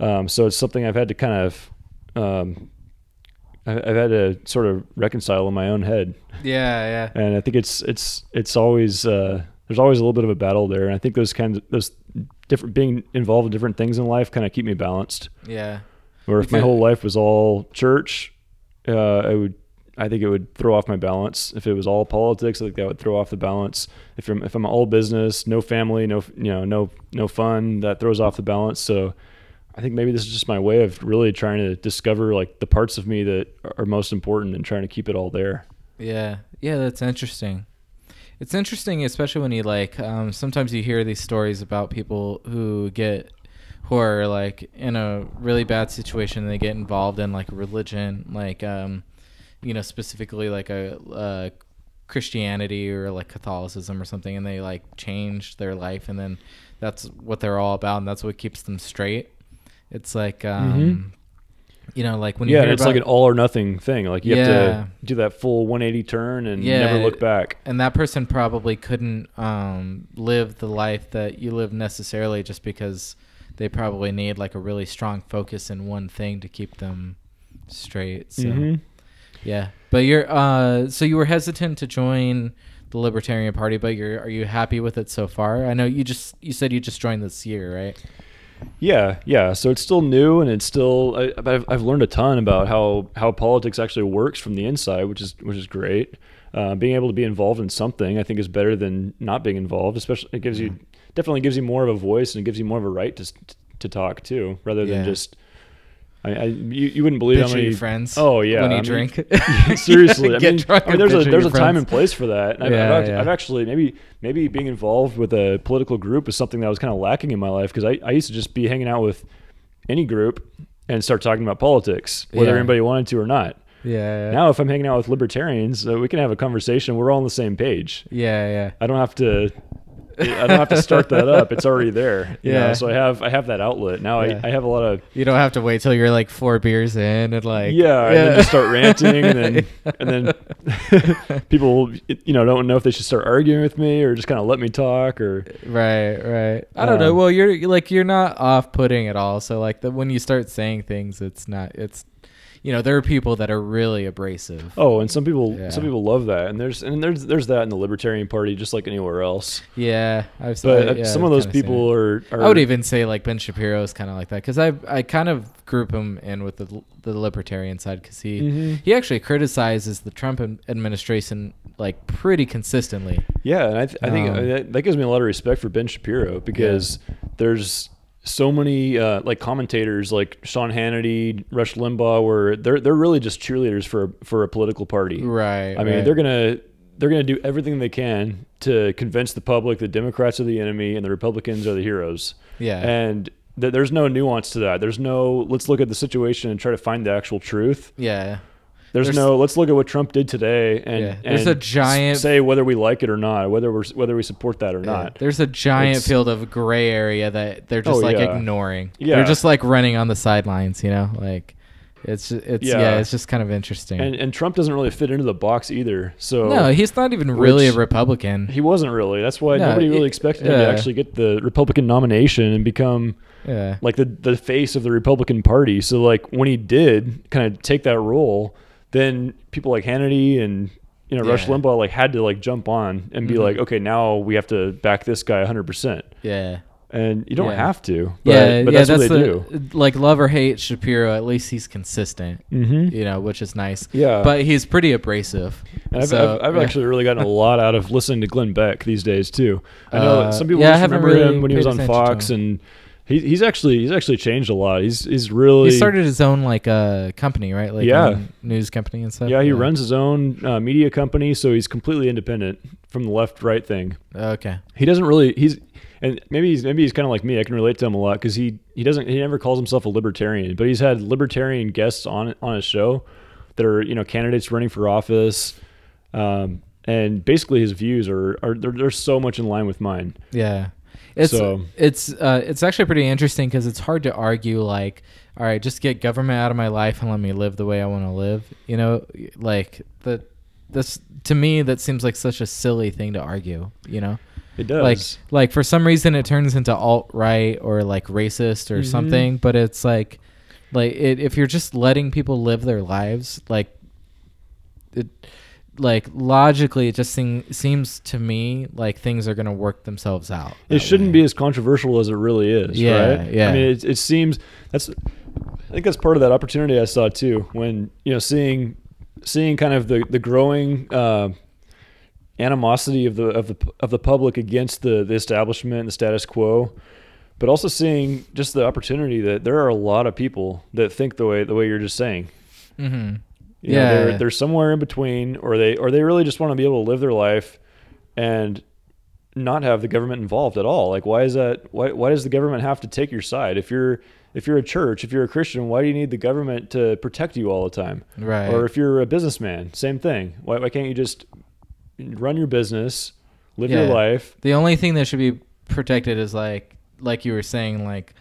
Um, so it's something I've had to kind of um, I've had to sort of reconcile in my own head yeah, yeah. and I think it's it's it's always uh, there's always a little bit of a battle there, and I think those kinds of those different being involved in different things in life kind of keep me balanced. Yeah. Or if my whole life was all church, uh, I would I think it would throw off my balance. If it was all politics, I think that would throw off the balance. If I'm if I'm all business, no family, no you know no no fun, that throws off the balance. So. I think maybe this is just my way of really trying to discover like the parts of me that are most important and trying to keep it all there. Yeah, yeah, that's interesting. It's interesting, especially when you like. Um, sometimes you hear these stories about people who get, who are like in a really bad situation. and They get involved in like religion, like, um, you know, specifically like a, uh Christianity or like Catholicism or something, and they like change their life, and then that's what they're all about, and that's what keeps them straight. It's like, um, you know, like when you yeah, it's about, like an all or nothing thing. Like you have to do that full 180 turn and Yeah. never look back. and that person probably couldn't um, live the life that you live necessarily just because they probably need like a really strong focus in one thing to keep them straight. So Mhm. Yeah, but you're uh, so you were hesitant to join the Libertarian Party, but you're are you happy with it so far? I know you just you said you just joined this year, right? Yeah, yeah. So it's still new, and it's still. I, but I've, I've learned a ton about how how politics actually works from the inside, which is which is great. Uh, being able to be involved in something, I think, is better than not being involved. Especially, it gives you definitely gives you more of a voice and it gives you more of a right to to talk too, rather than Yeah. just. I, I you, you wouldn't believe how many your friends. Oh yeah, when you <laughs> <laughs> I mean, drink. seriously, I mean, I mean, there's a there's a your time friends. and place for that. I've, Yeah, I've, yeah. I've actually maybe maybe being involved with a political group is something that was kind of lacking in my life because I, I used to just be hanging out with any group and start talking about politics, whether Yeah. anybody wanted to or not. yeah, yeah, Now, if I'm hanging out with libertarians, uh, we can have a conversation. We're all on the same page. yeah, yeah. I don't have to I don't have to start that <laughs> up. It's already there. you know? Yeah. So I have I have that outlet now. Yeah. I, I have a lot of You don't have to wait till you're like four beers in and like yeah, and then just start ranting, and then <laughs> and then <laughs> people you know don't know if they should start arguing with me or just kind of let me talk or right, right. I don't know. Um, Well, you're like you're not off-putting at all. So like the, when you start saying things, it's not. It's you know there are people that are really abrasive. oh, and some people Yeah. some people love that, and there's and there's there's that in the Libertarian Party just like anywhere else. Yeah, I've But I- uh, yeah, some I've of those people are, are I would even say like Ben Shapiro is kind of like that because I I kind of group him in with the the libertarian side because he Mhm. he actually criticizes the Trump administration like pretty consistently. Yeah, and I, th- I think Um, uh, that, that gives me a lot of respect for Ben Shapiro because there's so many uh, like commentators like Sean Hannity, Rush Limbaugh, where they're they're really just cheerleaders for for a political party. Right. I mean, right. they're gonna they're gonna do everything they can to convince the public the Democrats are the enemy and the Republicans are the heroes. yeah And th- there's no nuance to that. There's no let's look at the situation and try to find the actual truth. yeah There's, There's- no let's look at what Trump did today and, Yeah. There's a giant- say whether we like it or not, whether we're whether we support that or Yeah. not. There's a giant It's- field of gray area that they're just Oh, like yeah. ignoring. Yeah. They're just like running on the sidelines, you know? Like it's it's yeah, Yeah. it's just kind of interesting. And and Trump doesn't really fit into the box either. So no, he's not even really a Republican. he wasn't really. That's why No, nobody really it- expected him to actually get the Republican nomination and become yeah. like the the face of the Republican Party. So like when he did kind of take that role, then people like Hannity and you know Rush Yeah. Limbaugh like had to like jump on and be Mhm. like, okay, now we have to back this guy 100. percent Yeah. And you don't Yeah. have to. But, yeah, but yeah, that's, what they do. the, Like love or hate Shapiro, at least he's consistent, Mm-hmm. you know, which is nice. Yeah. But he's pretty abrasive. And I've, So, I've, I've yeah. actually really gotten a <laughs> lot out of listening to Glenn Beck these days too. I know Uh, some people yeah, I just remember really him when he was on Fox, and he, he's actually he's actually changed a lot. He's he's really He started his own like uh company, right? Like Yeah. news company and stuff. yeah he runs his own uh, media company, so he's completely independent from the left right thing. Okay. He doesn't really he's and maybe he's maybe he's kind of like me. I can relate to him a lot because he he doesn't he never calls himself a libertarian, but he's had libertarian guests on on his show that are you know candidates running for office. Um, and basically, his views are are they're, they're so much in line with mine. Yeah. It's So- it's uh it's actually pretty interesting because it's hard to argue like, all right, just get government out of my life and let me live the way I want to live. You know, like the this to me that seems like such a silly thing to argue. You know, It does. like like for some reason it turns into alt right or like racist or Mhm. something, but it's like like it, if you're just letting people live their lives, like it like logically it just seem, seems to me like things are going to work themselves out it shouldn't way. be as controversial as it really is. Yeah, right? yeah. I mean, it, it seems that's. I think that's part of that opportunity I saw too. When you know, seeing seeing kind of the the growing uh, animosity of the of the of the public against the the establishment, the status quo, but also seeing just the opportunity that there are a lot of people that think the way the way you're just saying. Mhm. You know, Yeah. they're, they're somewhere in between, or they or they really just want to be able to live their life and not have the government involved at all. Like, why is that? Why why does the government have to take your side? If you're if you're a church, if you're a Christian, why do you need the government to protect you all the time? right Or if you're a businessman, same thing. Why why can't you just run your business, live Yeah. your life? the only thing that should be protected is like like you were saying like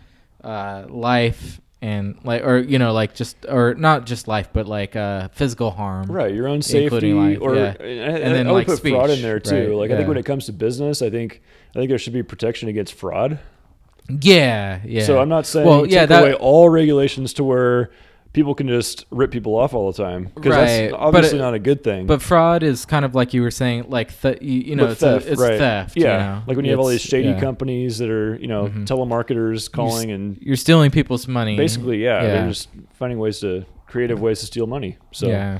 uh life and like or you know like just or not just life but like uh physical harm Right, your own safety, life, or yeah. and, And then, I would like, put fraud in there too. right, Like I think when it comes to business, I think I think there should be protection against fraud. yeah yeah So I'm not saying Well, yeah, take that- away all regulations to where people can just rip people off all the time because Right, that's obviously it- not a good thing. But fraud is kind of like you were saying, like th- you, you know, it's, a- it's right. theft. Yeah, you know? like when you have all these shady yeah. companies that are you know Mhm. telemarketers calling and You're stealing people's money. basically yeah, Yeah. they're just finding ways to creative ways to steal money. So yeah,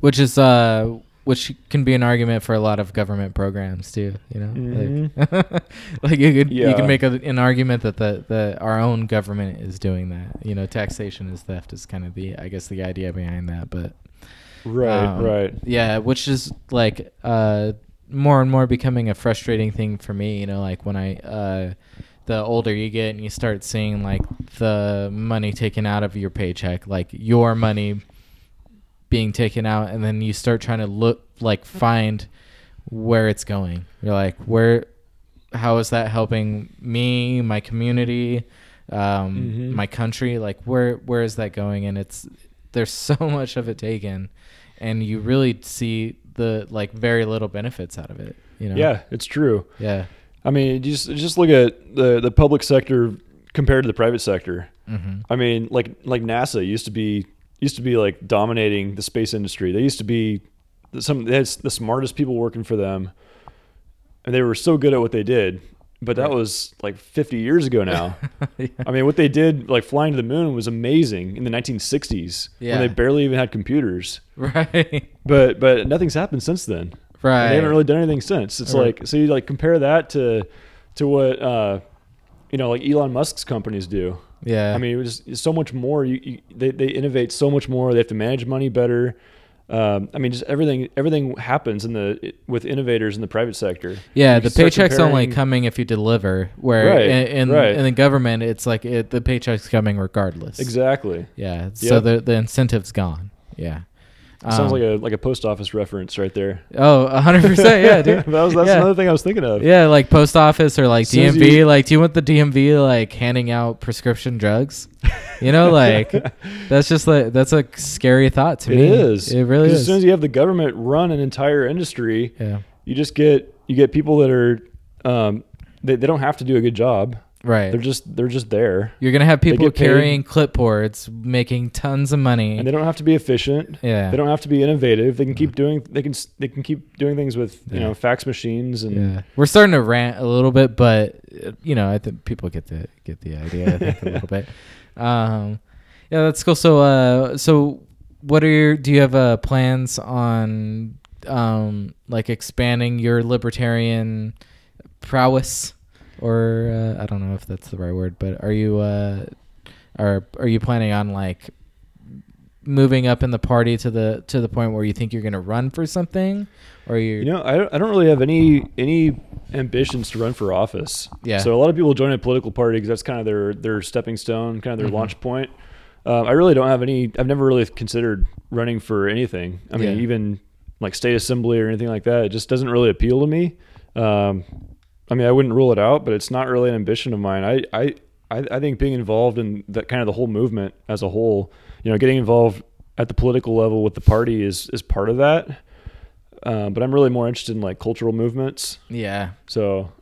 which is uh, which can be an argument for a lot of government programs too. You know, like, <laughs> like you could you Mm-hmm. Can make a, an argument that the, the our own government is doing that. You know, taxation is theft is kind of the I guess the idea behind that, but. right, Um, right. Yeah, which is like uh more and more becoming a frustrating thing for me, you know, like when I uh the older you get and you start seeing like the money taken out of your paycheck, like your money being taken out and then you start trying to look like find where it's going. You're like, where, how is that helping me, my community, um, Mhm. my country? Like, where where is that going? And it's there's <laughs> so much of it taken, and you really see the like very little benefits out of it. You know? Yeah, it's true. Yeah. I mean, just just look at the the public sector compared to the private sector. Mm-hmm. I mean, like like NASA used to be used to be like dominating the space industry. They used to be some they had the smartest people working for them, and they were so good at what they did. But that Right. was like 50 years ago now. <laughs> yeah. I mean, what they did, like flying to the moon, was amazing in the 1960s Yeah. when they barely even had computers. Right. <laughs> But but nothing's happened since then. Right. And they haven't really done anything since. It's Right. like so you like compare that to to what uh, you know like Elon Musk's companies do. Yeah. I mean, it was it's so much more. You, you they they innovate so much more. They have to manage money better. Um, I mean, just everything everything happens in the with innovators in the private sector. Yeah, the paycheck's only coming if you deliver. Where Right, in in, right. in the government, it's like it, the paycheck's coming regardless. Exactly. Yeah. So Yep. the the incentive's gone. Yeah. Sounds Um, like a like a post office reference right there. oh, hundred percent. Yeah, dude. <laughs> that was that's yeah. another thing I was thinking of. Yeah, like post office or like Soon DMV. you- like, do you want the DMV like handing out prescription drugs? You know, <laughs> like that's just like that's a scary thought to It me. is. It really is. As soon as you have the government run an entire industry, yeah. you just get you get people that are um, they, they don't have to do a good job. Right. They're just they're just there, You're gonna have people get paid. carrying clipboards, making tons of money. and they don't have to be efficient. yeah. They don't have to be innovative. They can keep doing they can they can keep doing things with you Yeah. know fax machines and Yeah, we're starting to rant a little bit, but you know, I think people get the get the idea. I think a little <laughs> bit. Um, yeah, that's cool. So, uh, so what are your? Do you have uh, plans on um, like expanding your libertarian prowess, or uh, I don't know if that's the right word, but are you uh, are are you planning on like moving up in the party to the to the point where you think you're going to run for something, or you You know, I don't, I don't really have any any ambitions to run for office. Yeah. So a lot of people join a political party because that's kind of their their stepping stone, kind of their Mhm. launch point. Um, I really don't have any. I've never really considered running for anything. I mean, Yeah. even like state assembly or anything like that. It just doesn't really appeal to me. Um, I mean, I wouldn't rule it out, but it's not really an ambition of mine. I I I, think being involved in that kind of the whole movement as a whole, you know, getting involved at the political level with the party is is part of that. Uh, but I'm really more interested in like cultural movements. yeah. So,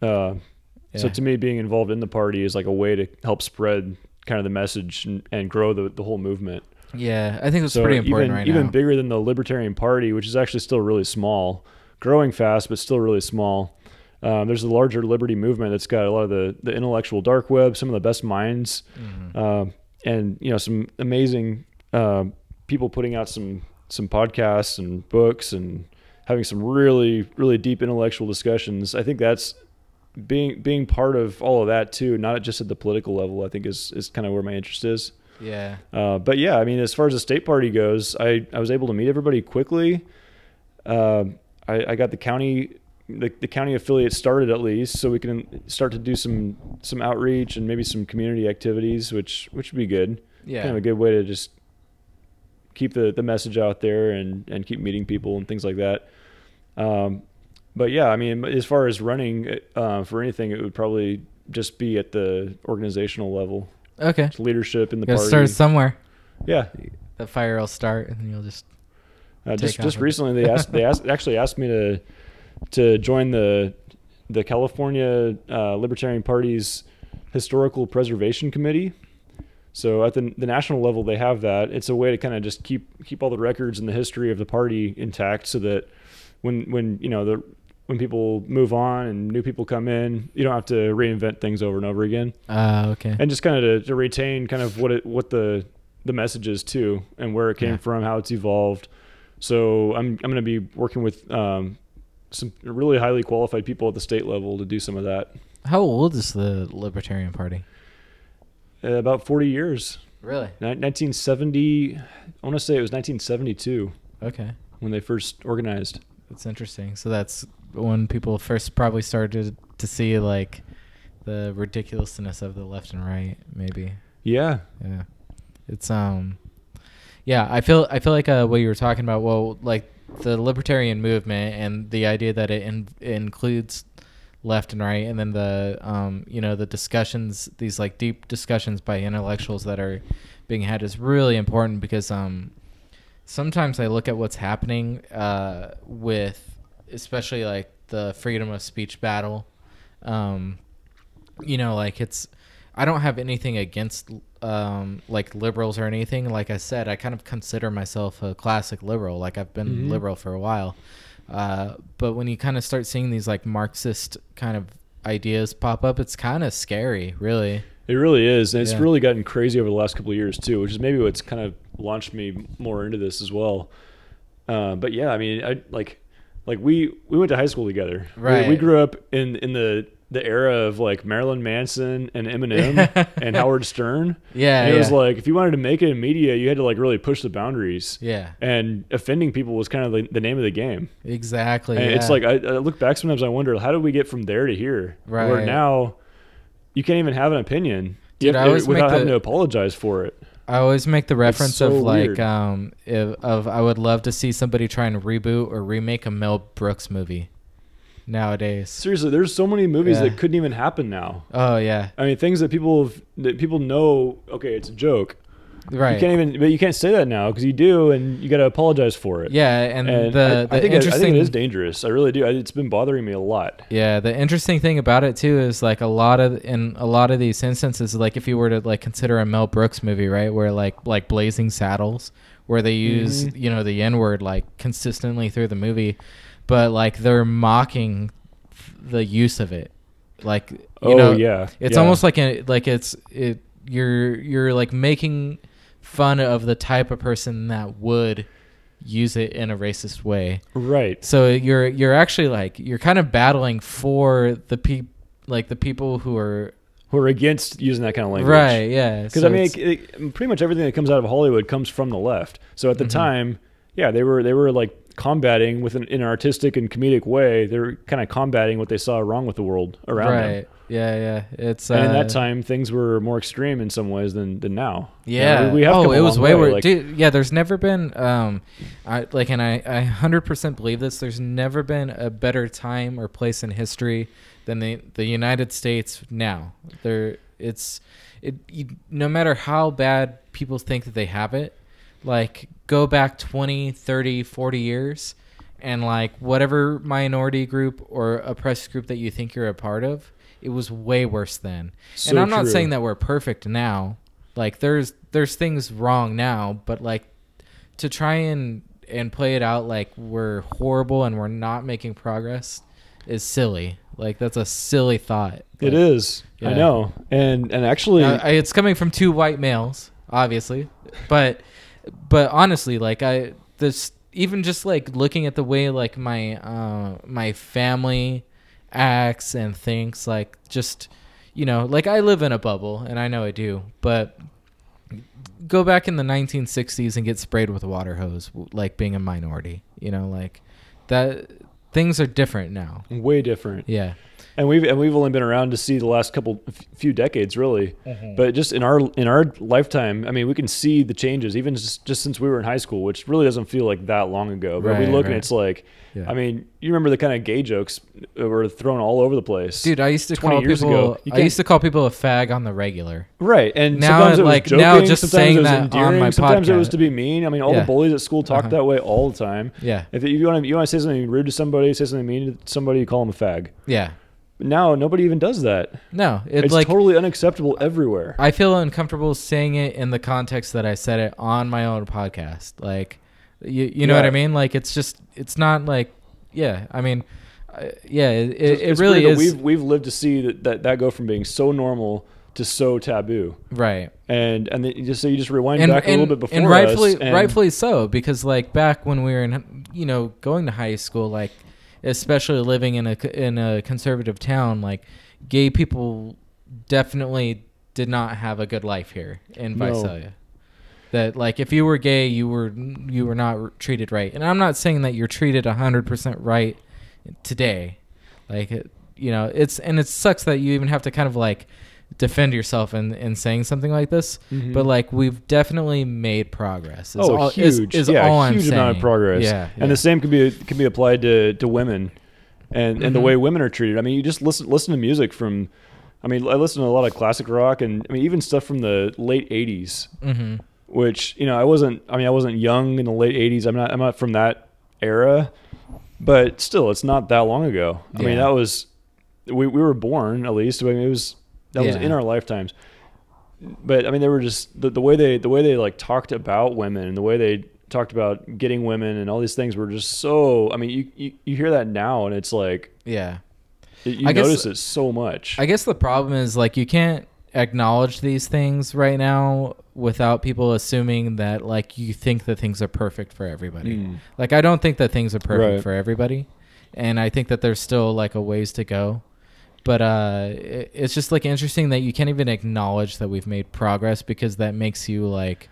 uh, so to me, being involved in the party is like a way to help spread kind of the message and, and grow the, the whole movement. Yeah, I think that's so pretty important even, right even now. bigger than the Libertarian Party, which is actually still really small, growing fast, but still really small. Um, there's a larger liberty movement that's got a lot of the, the intellectual dark web, some of the best minds, Mhm. um, and you know some amazing um people putting out some some podcasts and books and having some really really deep intellectual discussions. I think that's being being part of all of that too, not just at the political level. I think is is kind of where my interest is. yeah, Uh, but yeah, I mean, as far as the state party goes, I, I was able to meet everybody quickly. Um I, I got the county the, the county affiliate started at least, so we can start to do some some outreach and maybe some community activities, which which would be good. yeah, Kind of a good way to just keep the, the message out there and, and keep meeting people and things like that. Um, but yeah, I mean, as far as running uh, for anything, it would probably just be at the organizational level, okay. It's leadership in the party. start somewhere. Yeah, The fire will start, and then you'll just Uh, just just recently, they asked they asked actually asked me to to join the the California uh, Libertarian Party's historical preservation committee. So at the the national level, they have that. It's a way to kind of just keep keep all the records and the history of the party intact, so that when when you know the when people move on and new people come in, you don't have to reinvent things over and over again uh, okay. and just kind of to, to retain kind of what it what the the message is too and where it came Yeah. from how it's evolved so i'm i'm going to be working with um some really highly qualified people at the state level to do some of that How old is the Libertarian Party? uh, about 40 years Really? Ni- 1970 i want to say it was 1972 Okay, when they first organized that's interesting. So that's when people first probably started to see like the ridiculousness of the left and right. Maybe. yeah Yeah. It's um. Yeah, I feel I feel like uh, what you were talking about. Well, like the libertarian movement and the idea that it in, includes left and right, and then the um, you know the discussions, these like deep discussions by intellectuals that are being had is really important because um, sometimes I look at what's happening uh, with, especially like the freedom of speech battle. Um, you know, like it's. I don't have anything against um, like liberals or anything. Like I said, I kind of consider myself a classic liberal. Like I've been Mhm. liberal for a while. Uh, but when you kind of start seeing these like Marxist kind of ideas pop up, it's kind of scary, really. It really is, and it's Yeah. really gotten crazy over the last couple of years too, which is maybe what's kind of launched me more into this as well. Uh, but yeah, I mean, I like like we we went to high school together. We- We, grew up in in the the era of like Marilyn Manson and Eminem <laughs> and Howard Stern. Yeah, and it was like if you wanted to make it in media, you had to like really push the boundaries. Yeah, And offending people was kind of the, the name of the game. exactly. Yeah. it's like I, I look back sometimes. I wonder how did we get from there to here? Right. Where now you can't even have an opinion Dude, I always without having to apologize for it. I always make the reference so of like weird. um if, of I would love to see somebody try and reboot or remake a Mel Brooks movie nowadays. Seriously, there's so many movies Yeah. that couldn't even happen now. Oh yeah, I mean, things that people have, that people know. Okay, it's a joke. right. You can't even, but you can't say that now because you do, and you got to apologize for it. yeah, and, and the I, the I think it, I interesting think it is dangerous. I really do. I, it's been bothering me a lot. Yeah, the interesting thing about it too is like a lot of in a lot of these instances, like if you were to like consider a Mel Brooks movie, right, where like like Blazing Saddles, where they use Mhm. you know the N word like consistently through the movie, but like they're mocking the use of it, like you oh know, yeah, it's yeah. almost like a like it's it you're you're like making fun of the type of person that would use it in a racist way. right. So you're you're actually like you're kind of battling for the peop like the people who are Who are against using that kind of language? right, yeah. Because So I mean, it, it- pretty much everything that comes out of Hollywood comes from the left. So at the Mhm. time, yeah, they were they were like combating with an, in an artistic and comedic way. They're kind of combating what they saw wrong with the world around right, them. yeah, yeah. It's And in uh, that time, things were more extreme in some ways than than now. You know, Yeah. we, we oh, it was long way worse. Like, Dude, yeah, there's never been um I like and I I 100% believe this. There's never been a better time or place in history than the the United States now. There it's it you, no matter how bad people think that they have it, like go back 20, 30, 40 years and like whatever minority group or oppressed group that you think you're a part of, it was way worse then. So and I'm not true. saying that we're perfect now. Like there's there's things wrong now, but like to try and and play it out like we're horrible and we're not making progress is silly. Like that's a silly thought. it But, is. I know. And and actually, it's coming from two white males, obviously, but but honestly, like I this even just like looking at the way like my uh my family acts and thinks, like just you know, like I live in a bubble and I know I do, but go back in the 1960s and get sprayed with a water hose, like being a minority, you know, like that. Things are different now. way different. Yeah. And we've and we've only been around to see the last couple few decades, really. Mm-hmm. But just in our in our lifetime, I mean, we can see the changes, even just, just since we were in high school, which really doesn't feel like that long ago. But we Right, look and it's like, Yeah. I mean, you remember the kind of gay jokes that were thrown all over the place, Dude, I used to 20 call years people. ago. I used to call people a fag on the regular. Right, and Now, sometimes it was like, joking, now just sometimes saying it was that on endearing, my sometimes it was to be mean. I mean, all Yeah. the bullies at school talk Uh-huh. that way all the time. Yeah, If you want to, you want to say something rude to somebody, say something mean to somebody, you call them a fag. yeah. Now nobody even does that. No, it's, It's like totally unacceptable everywhere. I feel uncomfortable saying it in the context that I said it on my own podcast. Like, you, you know what I mean? Like, it's just, it's not like, yeah. I mean, I yeah. It, it, it really is We've we've lived to see that, that that go from being so normal to so taboo, right. and and then just so you just rewind and, back a little bit before and rightfully, us, and rightfully so, because like back when we were in, you know, going to high school, like especially living in a in a conservative town, like gay people definitely did not have a good life here in No. Visalia. That like if you were gay, you were you were not treated right, and I'm not saying that you're treated hundred percent right today. Like it, you know, it's and it sucks that you even have to kind of like defend yourself in in saying something like this. Mhm. But like we've definitely made progress. Is oh, all, huge! Is, is yeah, all I'm huge amount of progress. Yeah, yeah. and the same could be can be applied to to women, and and the Mhm. way women are treated. I mean, you just listen listen to music from. I mean, I listen to a lot of classic rock, and I mean even stuff from the late '80s, hmm which you know I wasn't. I mean, I wasn't young in the late '80s. I'm not. I'm not from that era, but still, it's not that long ago. I mean, that was we we were born at least. I mean, it was that was in our lifetimes. But I mean, they were just the, the way they the way they like talked about women and the way they talked about getting women and all these things were just so. I mean, you you, you hear that now and it's like Yeah. you I guess- notice it so much. I guess the problem is like you can't acknowledge these things right now without people assuming that like you think that things are perfect for everybody. Mm. Like I don't think that things are perfect Right. for everybody, and I think that there's still like a ways to go. But uh, it, it's just like interesting that you can't even acknowledge that we've made progress because that makes you like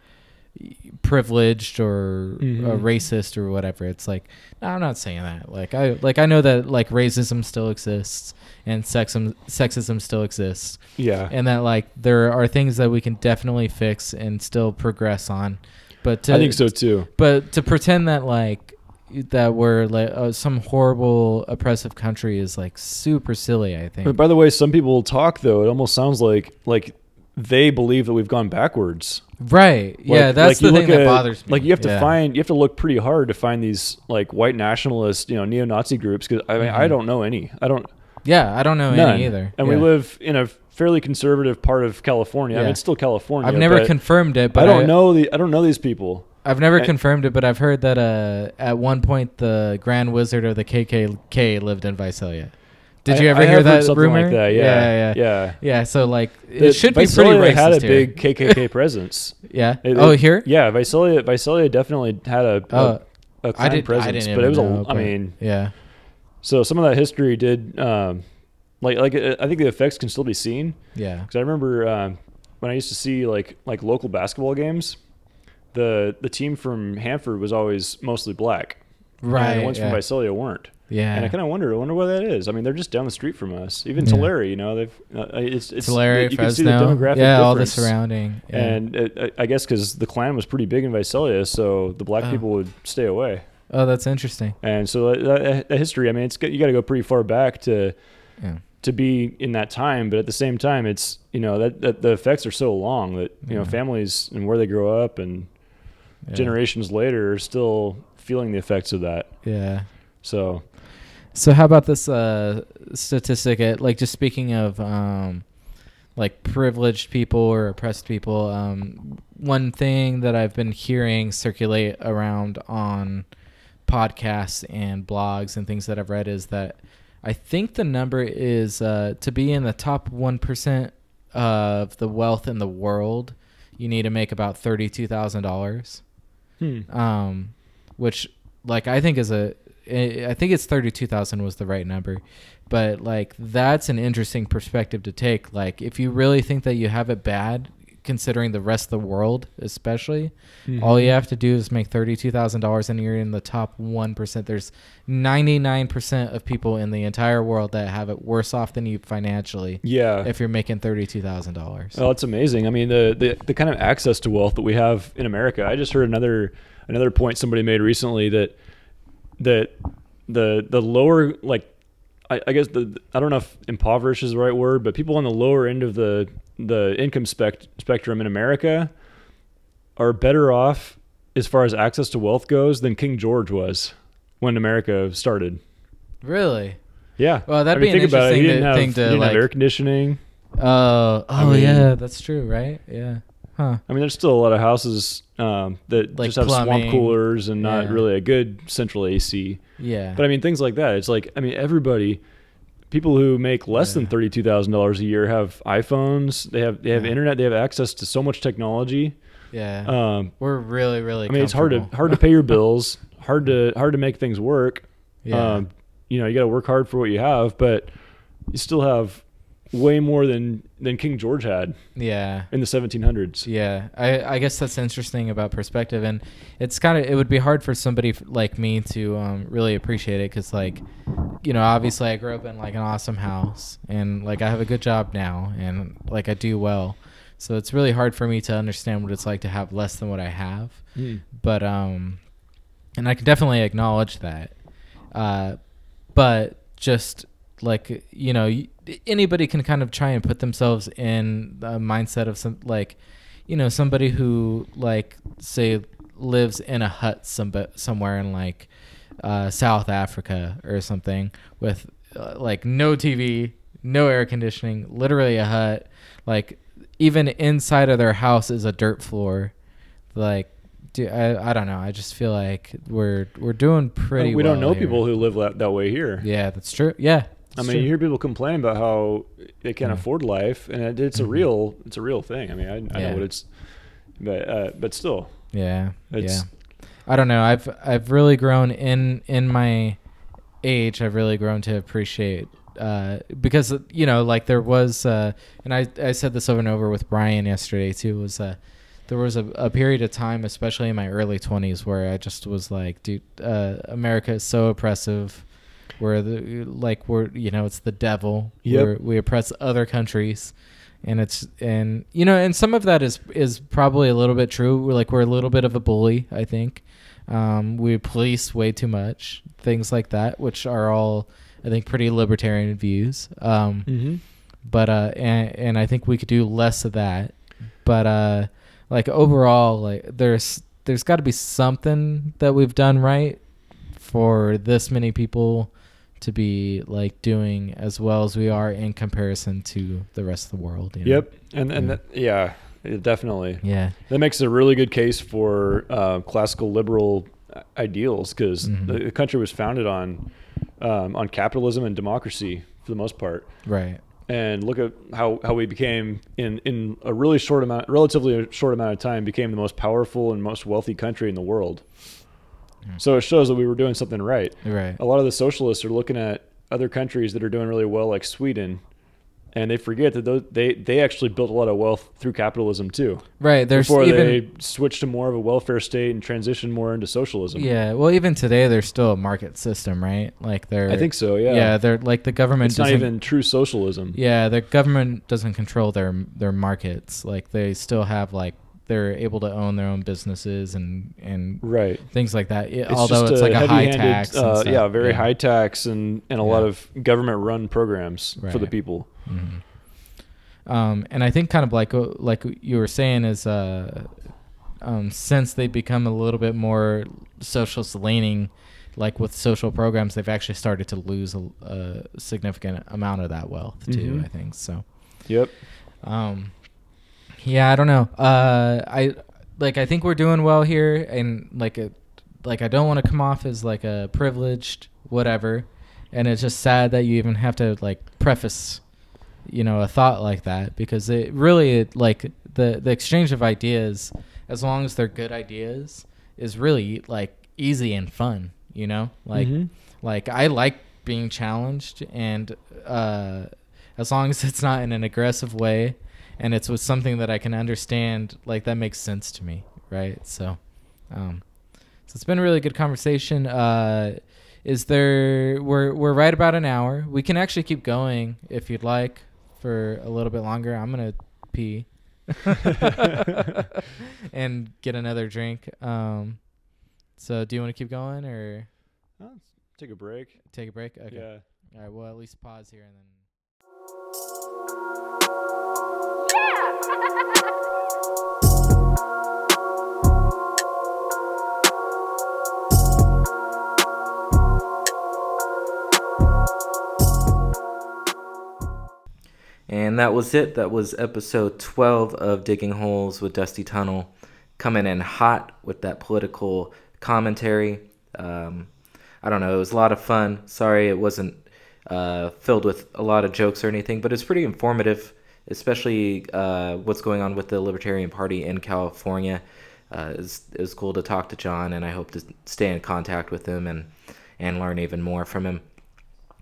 privileged or uh, Mhm. racist or whatever. It's like no, I'm not saying that. Like I like I know that like racism still exists and sexism sexism still exists yeah. and that like there are things that we can definitely fix and still progress on. But to, I think so too. But to pretend that like that we're like uh, some horrible oppressive country is like super silly. I think. But by the way, some people talk though. It almost sounds like like they believe that we've gone backwards. right? yeah, that's like the thing look that bothers me. Like you have to Yeah. find, you have to look pretty hard to find these like white nationalist, you know, neo-Nazi groups. Because I mean, I Mhm. don't know any. I don't Yeah, I don't know none any either. And Yeah. we live in a fairly conservative part of California. I mean, it's still California. I've never confirmed it, but I don't know the. I don't know these people. I've never I- confirmed it, but I've heard that uh, at one point the Grand Wizard of the KKK lived in Visalia. Did you ever I hear that something rumor? like that? Yeah, yeah, yeah. yeah. Yeah, so like it The- should be Visalia pretty racist had a here. big KKK <laughs> presence. Yeah. It- oh, here? Yeah, Visalia. Visalia definitely had a. a Oh, a I Klan did. presence, I but it was even a. know, I mean, yeah, so some of that history did, um, like, like uh, I think the effects can still be seen. yeah, Because I remember um, when I used to see like like local basketball games, the the team from Hanford was always mostly black. right. And the ones yeah. from Visalia weren't. yeah. And I kind of wonder, I wonder why that is. I mean, they're just down the street from us. Even Yeah. Tulare, you know, they've uh, it's it's Tulare, you can see the demographic yeah, all the surrounding. Yeah. And uh, I I guess because the Klan was pretty big in Visalia, so the black Oh. people would stay away. oh, that's interesting. And so that, that, that history, I mean, it's you got to go pretty far back to Yeah. to be in that time. But at the same time, it's you know that, that the effects are so long that you know families and where they grow up and yeah. generations later are still feeling the effects of that. Yeah. So So how about this uh, statistic? At, like just speaking of um, like privileged people or oppressed people, um, one thing that I've been hearing circulate around on podcasts and blogs and things that I've read is that I think the number is uh, to be in the top one percent of the wealth in the world, you need to make about thirty-two thousand dollars hmm. um, which like I think is a I think it's thirty two thousand was the right number, but like that's an interesting perspective to take. Like if you really think that you have it bad, considering the rest of the world, especially, all mm-hmm. you have to do is make thirty two thousand dollars, and you're in the top one percent. There's ninety nine percent of people in the entire world that have it worse off than you financially yeah. if you're making thirty two thousand dollars. Oh, it's amazing. I mean, the, the the kind of access to wealth that we have in America. I just heard another another point somebody made recently that that the the lower like I, I guess the I don't know if impoverished is the right word, but people on the lower end of the the income spec- spectrum in America are better off as far as access to wealth goes than King George was when America started. Really? Yeah. Well, that'd I mean, be an think about it. He interesting didn't have, thing to, he didn't have like- air conditioning. Oh, I mean- yeah, that's true, right? Yeah. Huh. I mean, there's still a lot of houses um, that Like just have plumbing. swamp coolers and not Yeah. really a good central AC. Yeah. But I mean, things like that. It's like, I mean, everybody, people who make less than thirty-two thousand dollars a year have iPhones. They have they have Yeah. internet. They have access to so much technology. yeah. Um, We're really, really. I mean, it's hard to hard to pay your <laughs> bills. Hard to hard to make things work. Yeah. Um, you know, you got to work hard for what you have, but you still have way more than than King George had Yeah. in the 1700s. Yeah, I, I guess that's interesting about perspective, and it's kind of it would be hard for somebody like me to um, really appreciate it because like, you know, obviously I grew up in like an awesome house, and like I have a good job now, and like I do well, so it's really hard for me to understand what it's like to have less than what I have, Mm. but um, and I can definitely acknowledge that, uh, but just like you know anybody can kind of try and put themselves in the mindset of some like you know somebody who like say lives in a hut some somewhere in like uh, South Africa or something with uh, like no TV, no air conditioning, literally a hut. Like even inside of their house is a dirt floor. Like, do I? I don't know. I just feel like we're we're doing pretty. Well. We don't know here. people who live that, that way here. Yeah, that's true. Yeah. I mean, true. you hear people complain about how they can't Yeah. afford life, and it, it's a Mhm. real, it's a real thing. I mean, I, I Yeah. know what it's, but uh, but still, Yeah. It's- yeah. I don't know. I've I've really grown in in my age. I've really grown to appreciate uh, because you know, like there was, uh, and I I said this over and over with Brian yesterday too. Was uh, there was a, a period of time, especially in my early twenties, where I just was like, dude, uh, America is so oppressive. Where the like we're you know it's the devil. Yep. We're, we oppress other countries and it's and you know and some of that is is probably a little bit true we're like we're a little bit of a bully i think um, we police way too much things like that which are all i think pretty libertarian views um, mm-hmm. but uh and, and i think we could do less of that but uh like overall like there's there's got to be something that we've done right for this many people to be like doing as well as we are in comparison to the rest of the world you know? yep, and and Yeah. that, yeah, definitely. yeah That makes a really good case for uh, classical liberal uh, ideals because Mhm. the, the country was founded on um, on capitalism and democracy for the most part. right And look at how, how we became in, in a really short amount, relatively short amount of time, became the most powerful and most wealthy country in the world. Mm. So it shows that we were doing something right. right A lot of the socialists are looking at other countries that are doing really well, like Sweden, and they forget that those, they they actually built a lot of wealth through capitalism too. right there's before even they switched to more of a welfare state and transitioned more into socialism. yeah well even today there's still a market system right like they're I think so. Yeah, yeah they're like the government It's not even true socialism. yeah the government doesn't control their their markets like they still have like they're able to own their own businesses and and Right. things like that Yeah, It's although it's like a high tax Uh, yeah, very high tax and and a lot of government run programs for the Right. people. Mhm. Um, and I think kind of like uh, like you were saying is uh, um, since they become a little bit more socialist leaning, like with social programs, they've actually started to lose a, a significant amount of that wealth too. Mhm. I think so. Yep. Um, yeah, I don't know. Uh, I like I think we're doing well here, and like a, like I don't want to come off as like a privileged whatever, and it's just sad that you even have to like preface, you know, a thought like that because it really it, like the the exchange of ideas, as long as they're good ideas, is really like easy and fun. You know, like Mhm. like I like being challenged, and uh, as long as it's not in an aggressive way, and it's with something that I can understand, like that makes sense to me, right? So, um, so it's been a really good conversation. Uh, is there? We're we're right about an hour. We can actually keep going if you'd like for a little bit longer. I'm gonna pee <laughs> and get another drink. Um, so do you want to keep going or let's take a break. take a break? Okay. Yeah. All right. Well, at least pause here and then. And that was it. That was episode 12 of Digging Holes with Dusty Tunnel. Coming in hot with that political commentary. Um, I don't know. It was a lot of fun. Sorry it wasn't uh, filled with a lot of jokes or anything, but it's pretty informative, especially uh, what's going on with the Libertarian Party in California. Uh, it's, it was cool to talk to Jon, and I hope to stay in contact with him and, and learn even more from him.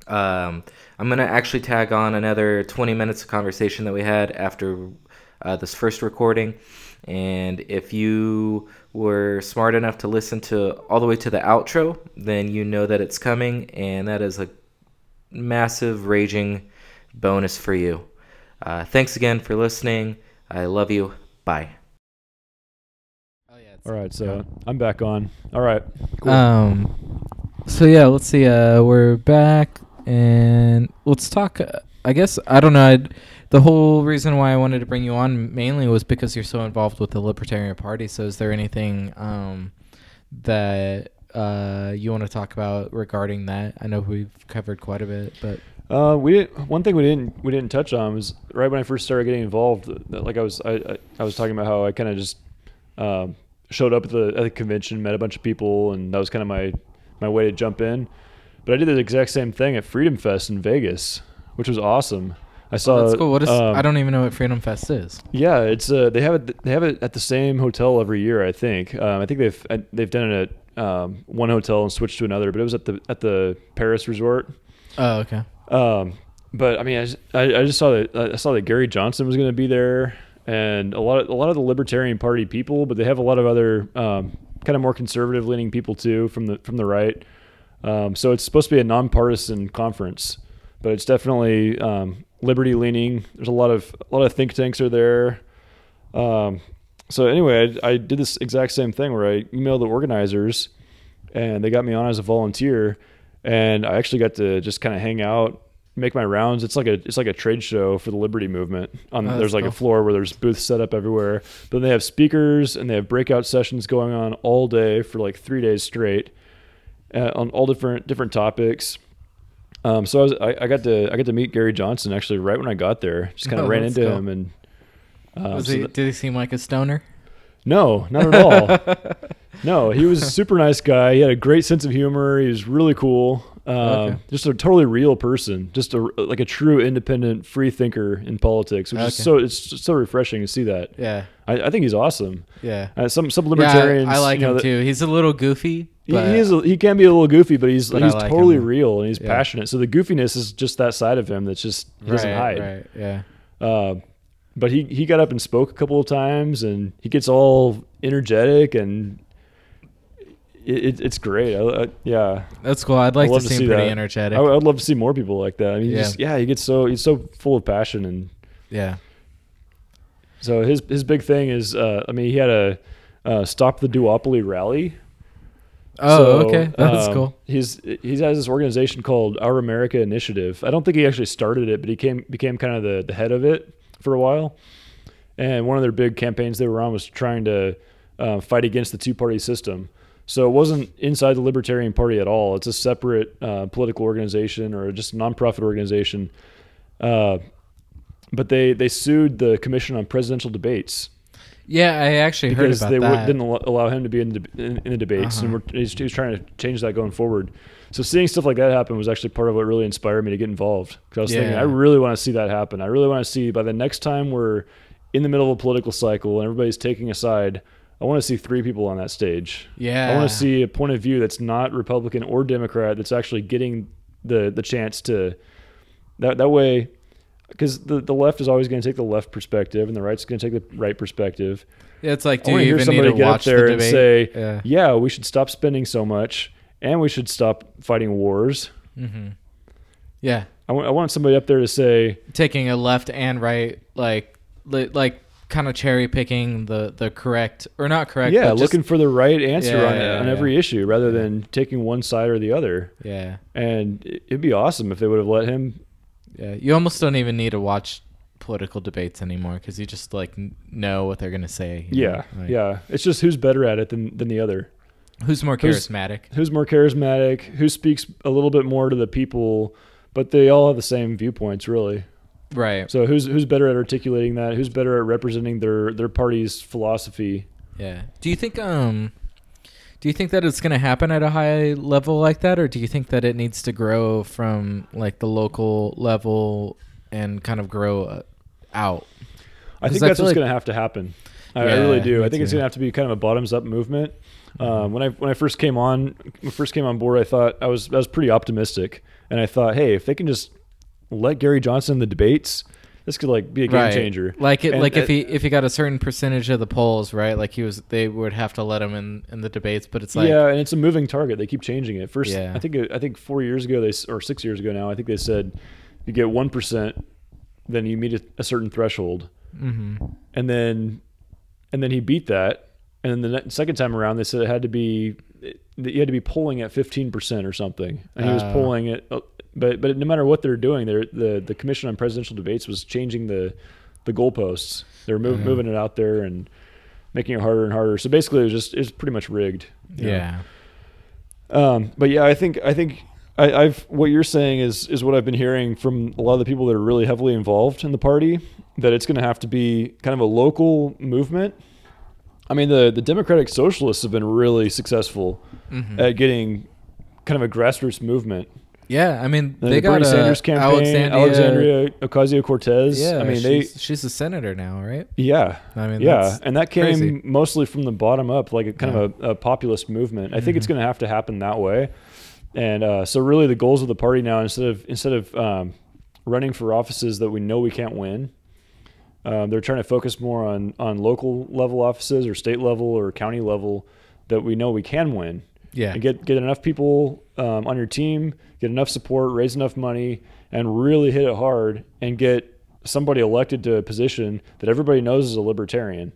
Um, I'm gonna actually tag on another 20 minutes of conversation that we had after uh, this first recording, and if you were smart enough to listen to all the way to the outro, then you know that it's coming, and that is a massive raging bonus for you. Uh, thanks again for listening. I love you. Bye. Oh yeah. All right, so I'm back on. All right, cool. Um. So yeah, let's see. Uh, we're back, and let's talk. I guess I don't know. I'd, the whole reason why I wanted to bring you on mainly was because you're so involved with the Libertarian Party. So is there anything um that uh you want to talk about regarding that? I know we've covered quite a bit, but Uh, we didn't. One thing we didn't we didn't touch on was right when I first started getting involved. Like I was I, I, I was talking about how I kind of just um, showed up at the at the convention, met a bunch of people, and that was kind of my my way to jump in. But I did the exact same thing at Freedom Fest in Vegas, which was awesome. I saw. Oh, that's cool. What is? um, I don't even know what Freedom Fest is. Yeah, it's uh they have it they have it at the same hotel every year. I think. Um, I think they've uh, they've done it at um, one hotel and switched to another, but it was at the at the Paris resort. Oh, okay. Um, but I mean, I just, I, I just saw that I saw that Gary Johnson was going to be there, and a lot of a lot of the Libertarian Party people, but they have a lot of other um, kind of more conservative leaning people too from the from the right. Um, so it's supposed to be a nonpartisan conference, but it's definitely um, liberty leaning. There's a lot of a lot of think tanks are there. Um, so anyway, I, I did this exact same thing where I emailed the organizers, and they got me on as a volunteer, and I actually got to just kind of hang out, make my rounds. It's like a it's like a trade show for the liberty movement. On Oh, there's like cool. a floor where there's booths set up everywhere, but then they have speakers and they have breakout sessions going on all day for like three days straight, uh, on all different different topics. Um, so I, was, I, I got to I got to meet Gary Johnson actually right when I got there. Just kind of Oh, ran into cool. him and. Uh, Was so he, th- did he seem like a stoner? no, not at all. <laughs> no, he was a super nice guy. He had a great sense of humor. He was really cool. Um, Okay. Just a totally real person. Just a like a true independent free thinker in politics, which is so it's so refreshing to see that. Yeah. I, I think he's awesome. Yeah. Uh, some some Yeah, libertarians, I, I like know, him that- too. He's a little goofy. He, But he is a, he can be a little goofy, but he's But he's like totally him. real and he's Yeah. passionate. So the goofiness is just that side of him that's just he doesn't hide. Right. Yeah. Uh, but he, he got up and spoke a couple of times, and he gets all energetic, and it, it, it's great. I, I, yeah, That's cool. I'd like I'd to see to him pretty that. energetic. I would, I'd love to see more people like that. I mean, Yeah. just, yeah, he gets so he's so full of passion, and yeah. so his his big thing is, uh, I mean, he had a uh, stop the duopoly rally. Oh, So, okay. That's um, cool. He's he has this organization called Our America Initiative. I don't think he actually started it, but he came became kind of the, the head of it for a while. And one of their big campaigns they were on was trying to uh, fight against the two party system. So it wasn't inside the Libertarian Party at all. It's a separate uh, political organization or just a nonprofit organization. Uh, but they they sued the Commission on Presidential Debates Yeah, I actually heard because about they that. didn't allow him to be in the, in, in the debates, and Uh-huh. we're, he's, he was trying to change that going forward. So seeing stuff like that happen was actually part of what really inspired me to get involved. Because I was thinking, I really want to see that happen. I really want to see by the next time we're in the middle of a political cycle and everybody's taking a side, I want to see three people on that stage. yeah. I want to see a point of view that's not Republican or Democrat that's actually getting the the chance to that that way because the, the left is always going to take the left perspective and the right's going to take the right perspective. Yeah, it's like, I do to you hear even need somebody to get up there the and say, yeah. yeah, we should stop spending so much and we should stop fighting wars. hmm Yeah. I want, I want somebody up there to say, Taking a left and right, like, like kind of cherry picking the the correct or not correct. yeah, just- looking for the right answer Yeah, on, yeah, on yeah. every issue rather than taking one side or the other. Yeah. And it- it'd be awesome if they would have let him. Yeah. You almost don't even need to watch political debates anymore because you just like know what they're gonna say. Yeah. Like, yeah. It's just who's better at it than, than the other. Who's more Who's- charismatic? Who's more charismatic? Who speaks a little bit more to the people? But they all have the same viewpoints, really. Right. So who's who's better at articulating that? Who's better at representing their their party's philosophy? Yeah. Do you think um do you think that it's going to happen at a high level like that or do you think that it needs to grow from like the local level and kind of grow uh, out? I think I that's what's like- going to have to happen. I, I really do. I think it's going to have to be kind of a bottoms up movement. Um, when I when I first came on first came on board, I thought I was I was pretty optimistic. and I thought, hey, if they can just let Gary Johnson in the debates, this could like be a game Right. changer. Like it, And, like if uh, he if he got a certain percentage of the polls, right? Like he was, they would have to let him in in the debates. But it's like, yeah, and it's a moving target. They keep changing it. First, Yeah. I think I think four years ago they or six years ago now, I think they said you get one percent, then you meet a, a certain threshold, hmm and then and then he beat that, and then the second time around they said it had to be that you had to be polling at fifteen percent or something, and he was Oh. polling it. But but no matter what they're doing, they're, the the Commission on Presidential Debates was changing the the goalposts. They're mov- Mhm. moving it out there and making it harder and harder. So basically, it was just it's pretty much rigged. yeah, Um, but yeah, I think I think I, I've what you're saying is is what I've been hearing from a lot of the people that are really heavily involved in the party. That it's going to have to be kind of a local movement. I mean, the the Democratic Socialists have been really successful Mhm. at getting kind of a grassroots movement. Yeah. I mean, they the got Bernie a Sanders campaign, Alexandria. Alexandria Ocasio Cortez. Yeah, I mean, they she's, she's a senator now, right? yeah. I mean, yeah, and that came crazy. mostly from the bottom up, like a kind of a, a populist movement. I think it's Mhm. going to have to happen that way. And uh, so, really, the goals of the party now, instead of instead of um, running for offices that we know we can't win, um, they're trying to focus more on on local level offices or state level or county level that we know we can win. yeah, And get get enough people um, on your team, get enough support, raise enough money, and really hit it hard and get somebody elected to a position that everybody knows is a libertarian.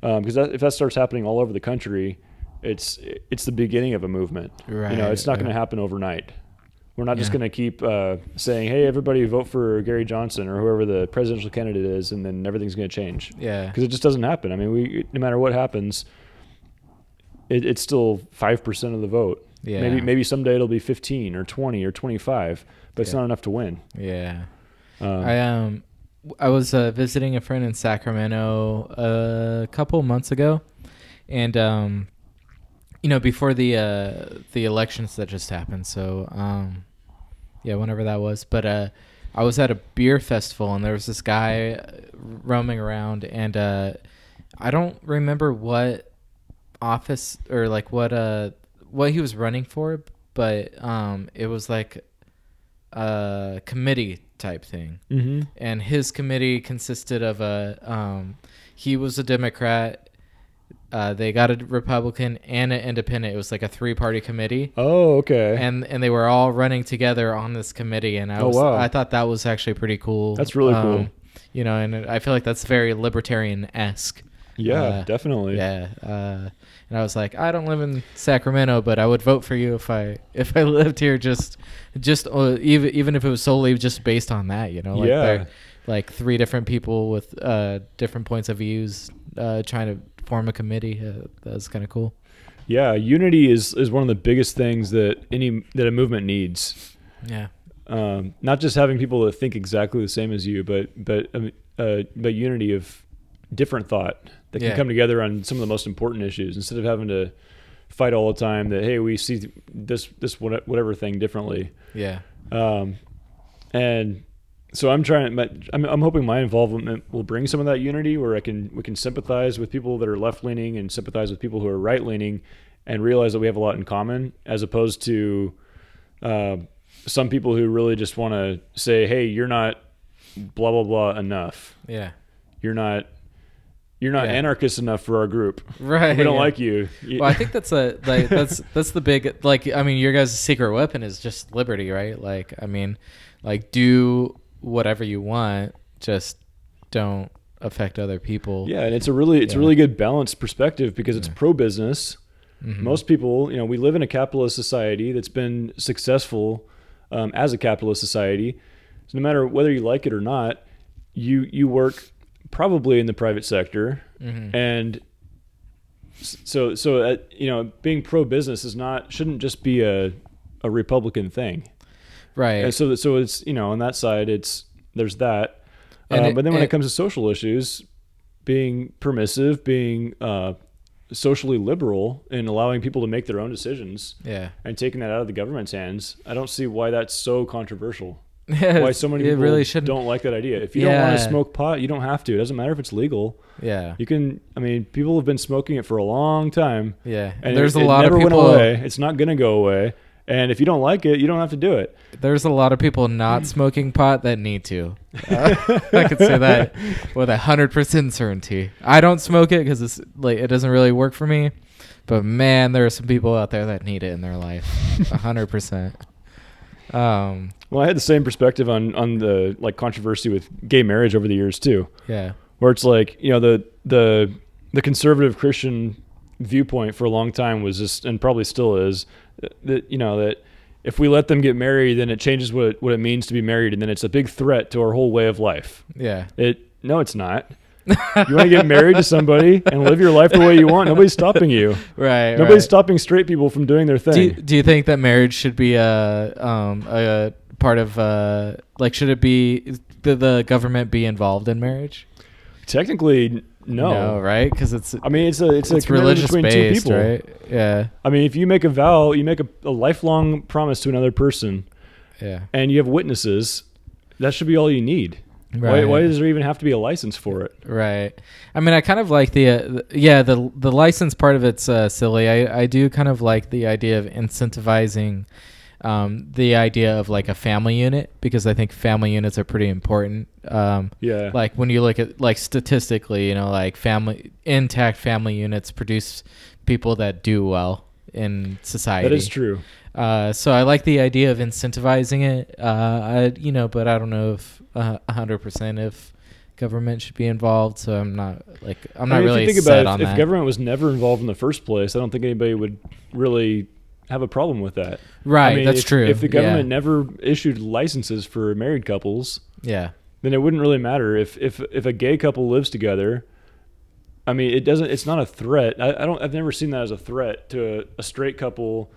Because that, if that starts happening all over the country, it's it's the beginning of a movement. you know, it's not going to happen overnight. We're not just going to keep uh, saying, "Hey, everybody, vote for Gary Johnson or whoever the presidential candidate is," and then everything's going to change yeah, because it just doesn't happen. I mean, we no matter what happens, it, it's still five percent of the vote. Yeah. Maybe maybe someday it'll be fifteen or twenty or twenty five, but it's Yeah. not enough to win. yeah. Um, I um I was uh, visiting a friend in Sacramento uh, a couple months ago, and um, you know before the uh, the elections that just happened. So um, yeah, whenever that was. But uh, I was at a beer festival, and there was this guy uh, roaming around, and uh, I don't remember what office or like what uh what he was running for, but um, it was like a committee type thing mhm. and his committee consisted of a um, he was a Democrat. Uh, they got a Republican and an Independent. It was like a three party committee, Oh, okay. and and they were all running together on this committee. And I Oh, was wow. I thought that was actually pretty cool. Um, That's really cool. You know, and I feel like that's very libertarian esque. yeah, uh, definitely. Yeah. Uh, and I was like, I don't live in Sacramento, but I would vote for you if I if I <laughs> lived here. Just just uh, even even if it was solely just based on that, you know. Like Yeah. Like three different people with uh, different points of views uh, trying to form a committee. Uh, that's kind of cool. Yeah, unity is is one of the biggest things that any that a movement needs. Yeah. Um, not just having people that think exactly the same as you, but but um, uh, but unity of different thought that can Yeah. come together on some of the most important issues instead of having to fight all the time. That hey, we see this this whatever thing differently. Yeah. Um, and so I'm trying. my- I'm, I'm hoping my involvement will bring some of that unity, where I can we can sympathize with people that are left leaning and sympathize with people who are right leaning, and realize that we have a lot in common, as opposed to uh, some people who really just want to say, "Hey, you're not blah blah blah enough. Yeah. You're not." You're not Yeah. anarchist enough for our group. Right. We don't yeah. like you. Well, I think that's a like that's that's the big like I mean your guys' secret weapon is just liberty, right? Like I mean, like do whatever you want, just don't affect other people. yeah, and it's a really it's a really good balanced perspective because it's Yeah. pro business. Mhm. Most people, you know, we live in a capitalist society that's been successful um, as a capitalist society. So no matter whether you like it or not, you you work probably in the private sector, Mhm. and so so uh, you know, being pro business is not shouldn't just be a a Republican thing. right. And so so it's you know on that side it's there's that, uh, it- but then when it, and- comes to social issues, being permissive, being uh, socially liberal, and allowing people to make their own decisions, yeah. and taking that out of the government's hands, I don't see why that's so controversial. Yeah. Why so many it people really shouldn't. don't like that idea. If you don't want to Yeah. smoke pot, you don't have to. It doesn't matter if it's legal. Yeah. You can. I mean, people have been smoking it for a long time, Yeah. and There's it, a lot it never of people. went away. It's not going to go away. And if you don't like it, you don't have to do it. There's a lot of people not <clears throat> smoking pot that need to. <laughs> I could say that with a hundred percent certainty. I don't smoke it because it's like it doesn't really work for me. But man, there are some people out there that need it in their life. A hundred percent. Um. Well, I had the same perspective on on the like controversy with gay marriage over the years too, Yeah. where it's like you know the the the conservative Christian viewpoint for a long time was just and probably still is that you know that if we let them get married, then it changes what it, what it means to be married, and then it's a big threat to our whole way of life. Yeah. It no, it's not. You want to get married to somebody and live your life the way you want. Nobody's stopping you. <laughs> Right. Nobody's right. stopping straight people from doing their thing. Do you, do you think that marriage should be a um a part of uh like should it be the the government be involved in marriage? Technically, n- no. right? Because it's I mean, it's a it's, it's a religious between based, two people. right? Yeah. I mean, if you make a vow, you make a, a lifelong promise to another person, Yeah. and you have witnesses. That should be all you need. Why, Right. why does there even have to be a license for it? Right. I mean, I kind of like the, uh, th- yeah, the the license part of it's uh, silly. I I do kind of like the idea of incentivizing um, the idea of like a family unit because I think family units are pretty important. Um, Yeah. like when you look at like statistically, you know, like family intact family units produce people that do well in society. that is true. Uh, so I like the idea of incentivizing it. Uh, I, you know, but I don't know if uh, a hundred percent if government should be involved. So I'm not like I'm not I mean, really if you think set about on it, if, that. if government was never involved in the first place, I don't think anybody would really have a problem with that. right, I mean, that's if, true. If the Yeah. government never issued licenses for married couples, yeah, then it wouldn't really matter if if if a gay couple lives together. I mean, it doesn't. It's not a threat. I, I don't. I've never seen that as a threat to a, a straight couple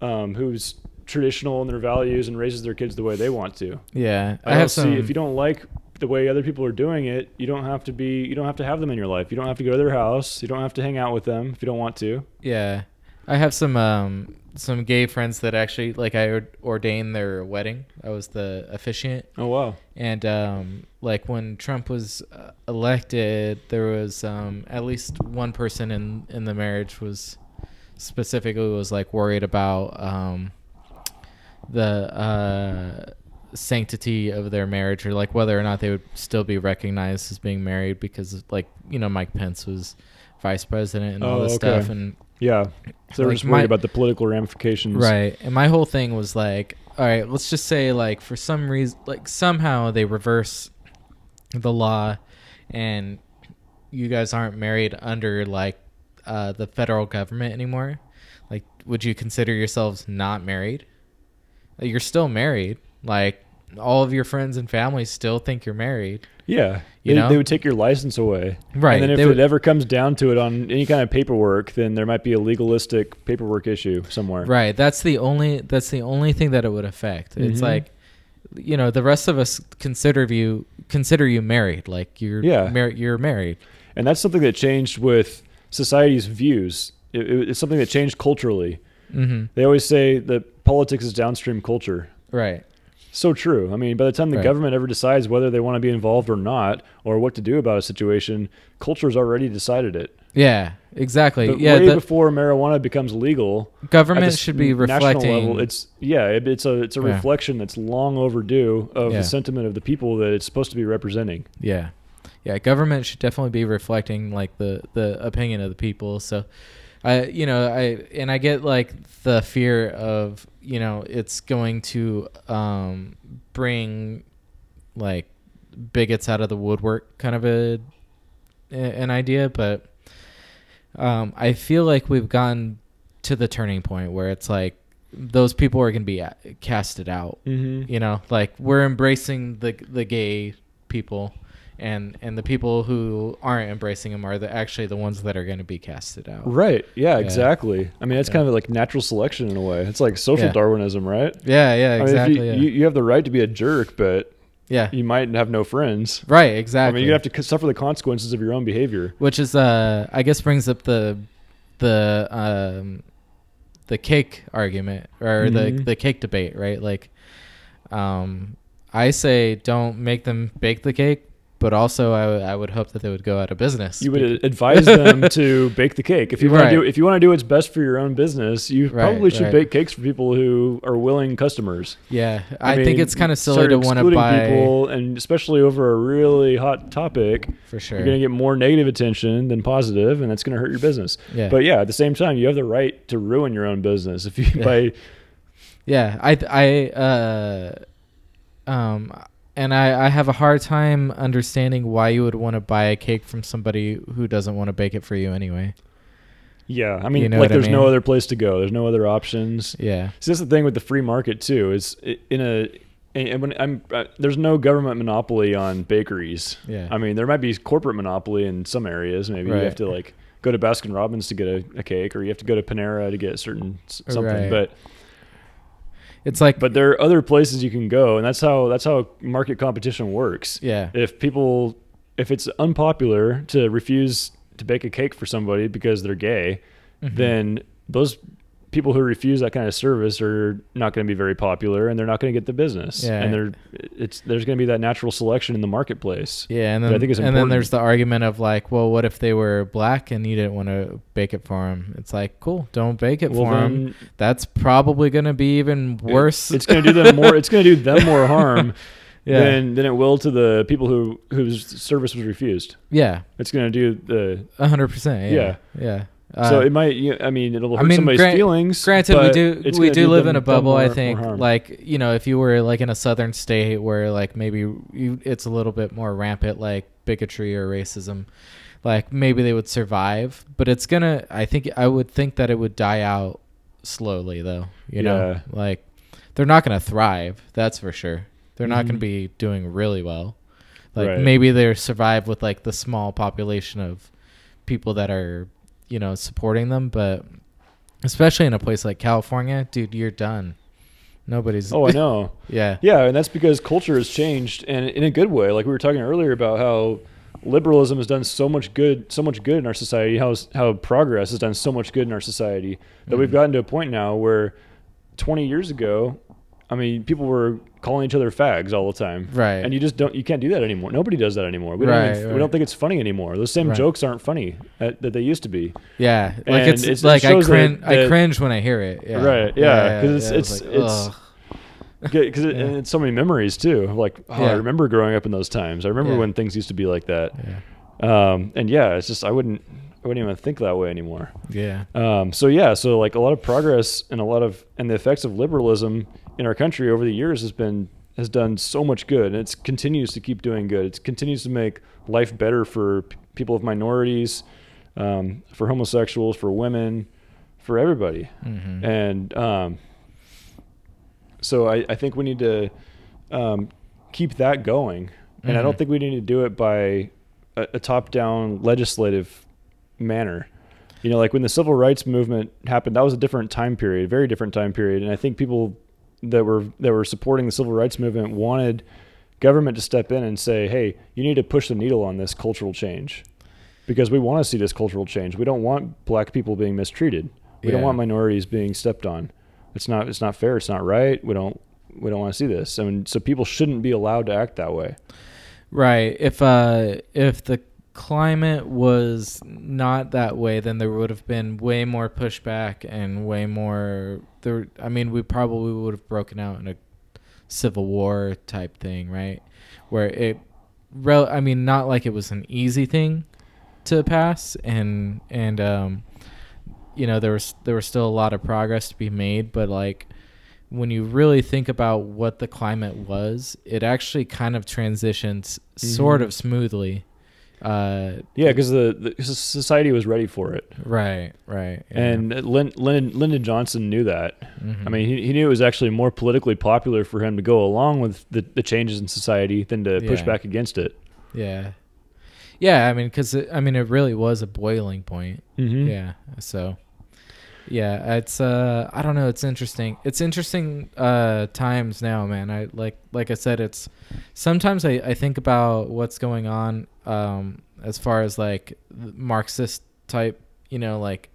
um, who's traditional in their values and raises their kids the way they want to. yeah. I, I, don't have see some. if you don't like the way other people are doing it, you don't have to be. You don't have to have them in your life. You don't have to go to their house. You don't have to hang out with them if you don't want to. Yeah, I have some um some gay friends that actually like I ordained their wedding. I was the officiant, Oh wow. and um like when Trump was uh, elected, there was um at least one person in in the marriage was specifically was like worried about um the uh sanctity of their marriage or like whether or not they would still be recognized as being married because like you know Mike Pence was vice president and all Oh, this okay. stuff and Yeah. So they're just worried my- about the political ramifications. Right. And my whole thing was like, all right, let's just say like for some reason like somehow they reverse the law and you guys aren't married under like uh the federal government anymore. Like would you consider yourselves not married? Like, you're still married. Like all of your friends and family still think you're married. Yeah. You they, know? they would take your license away. Right. And then if it would- ever comes down to it on any kind of paperwork, then there might be a legalistic paperwork issue somewhere. Right. That's the only that's the only thing that it would affect. It's Mhm. like you know, the rest of us consider you consider you married. Like you're Yeah. mar- you're married. And that's something that changed with society's views. It, it- it's something that changed culturally. Mhm. They always say that politics is downstream culture. Right. So true. I mean, by the time the Right. government ever decides whether they want to be involved or not, or what to do about a situation, culture's already decided it. Yeah. Exactly. But yeah, way the before marijuana becomes legal, government should be national reflecting level, it's yeah, it, it's a it's a Yeah. reflection that's long overdue of Yeah. the sentiment of the people that it's supposed to be representing. Yeah. Yeah, government should definitely be reflecting like the the opinion of the people. So I you know, I and I get like the fear of, you know, it's going to um bring like bigots out of the woodwork kind of a an idea, but um I feel like we've gotten to the turning point where it's like those people are going to be a- casted out Mm-hmm. you know like we're embracing the the gay people and and the people who aren't embracing them are the actually the ones that are going to be casted out Right. Yeah, Yeah. exactly. I mean, it's Yeah. kind of like natural selection in a way. It's like social Yeah. Darwinism, right? yeah yeah exactly I mean, you, you, you have the right to be a jerk, but yeah you might have no friends. right exactly I mean, you have to suffer the consequences of your own behavior. which is uh i guess brings up the the um the cake argument or the Mhm. the cake debate right like um i say don't make them bake the cake but also I, I would hope that they would go out of business. You would advise them <laughs> to bake the cake if you want Right. to do if you want to do what's best for your own business. You Right, probably should right. bake cakes for people who are willing customers. yeah, I, think mean, it's kind of silly to want to buy people, and especially over a really hot topic. for sure. You're going to get more negative attention than positive, and that's going to hurt your business. Yeah. But yeah, at the same time, you have the right to ruin your own business if you Yeah. by Yeah, I th- I uh um and I I have a hard time understanding why you would want to buy a cake from somebody who doesn't want to bake it for you anyway. yeah. I mean, You know like what I there's no other place to go. There's no other options. Yeah. See, that's the thing with the free market too. Is in a and when I'm uh, there's no government monopoly on bakeries. Yeah. I mean, there might be corporate monopoly in some areas. Maybe you have to like go to Baskin Robbins to get a, a cake, or you have to go to Panera to get certain something. Right. But It's like but there are other places you can go, and that's how that's how market competition works. yeah. If people, if it's unpopular to refuse to bake a cake for somebody because they're gay, Mhm. then those people who refuse that kind of service are not going to be very popular and they're not going to get the business Yeah. and they're it's there's going to be that natural selection in the marketplace Yeah, and then I think it's and then there's the argument of like, well, what if they were black and you didn't want to bake it for them? It's like, cool, don't bake it well for them. That's probably going to be even worse. it's going to do them more it's going to do them more harm <laughs> yeah, than than it will to the people who whose service was refused yeah, it's going to do the a hundred percent. Yeah, yeah. so Uh, it might you i mean it'll I hurt mean, somebody's feelings Granted, we do we do live in a bubble. more- I think, like you know, if you were like in a southern state where like maybe you, it's a little bit more rampant, like bigotry or racism, like maybe they would survive. But it's gonna. I think I would think that it would die out slowly, though. You know, like they're not gonna thrive. That's for sure. They're not gonna Mhm. be doing really well. Like Right. maybe they survive with like the small population of people that are you know supporting them, but especially in a place like California, dude, you're done. Nobody's. oh i know <laughs> yeah. Yeah, and that's because culture has changed, and in a good way. Like we were talking earlier about how liberalism has done so much good, so much good in our society. How how progress has done so much good in our society that we've Mhm. gotten to a point now where, 20 years ago, I mean, people were calling each other fags all the time, Right. And you just don't, you can't do that anymore. Nobody does that anymore. We Right, don't, even, we don't think it's funny anymore. Those same Right. jokes aren't funny uh, that they used to be. Yeah. Like And it's, it's- it like I shows that- cringe. I cringe when I hear it. Yeah. Right, yeah, 'cause it's- It's it's- like, it's- Because <laughs> it, Yeah. it's so many memories too. Like, oh, I remember growing up in those times. I remember Yeah. when things used to be like that. Yeah. Um, and yeah, it's just I wouldn't I wouldn't even think that way anymore. Yeah. Um, so yeah, so like a lot of progress and a lot of and the effects of liberalism in our country over the years has been has done so much good, and it continues to keep doing good. It continues to make life better for p- people of minorities, um, for homosexuals, for women, for everybody. hmm And um, so I, I think we need to um, keep that going. And I don't Mhm. think we need to do it by a, a top down legislative manner. You know, like when the civil rights movement happened, that was a different time period, very different time period. And I think people that were that were supporting the civil rights movement wanted government to step in and say, "Hey, you need to push the needle on this cultural change." Because we want to see this cultural change. We don't want black people being mistreated. We don't want minorities being stepped on. It's not it's not fair. It's not right. We don't we don't want to see this. I mean, so people shouldn't be allowed to act that way. Right. If uh if the climate was not that way, then there would have been way more pushback and way more there I mean, we probably would have broken out in a civil war type thing, right? Where it rel- I mean, not like it was an easy thing to pass and and um you know, there was there was still a lot of progress to be made, but like when you really think about what the climate was, it actually kind of transitions sort Mhm. of smoothly. Uh, Yeah, because the, the society was ready for it, right, right, yeah. and Lyn, Lyndon, Lyndon Johnson knew that. Mhm. I mean, he, he knew it was actually more politically popular for him to go along with the, the changes in society than to push Yeah. back against it. yeah, yeah. I mean, because I mean, it really was a boiling point. Mm-hmm. Yeah. So, yeah, it's uh, I don't know. It's interesting. It's interesting uh times now, man. I like like I said, it's sometimes I I think about what's going on um as far as like Marxist type, you know, like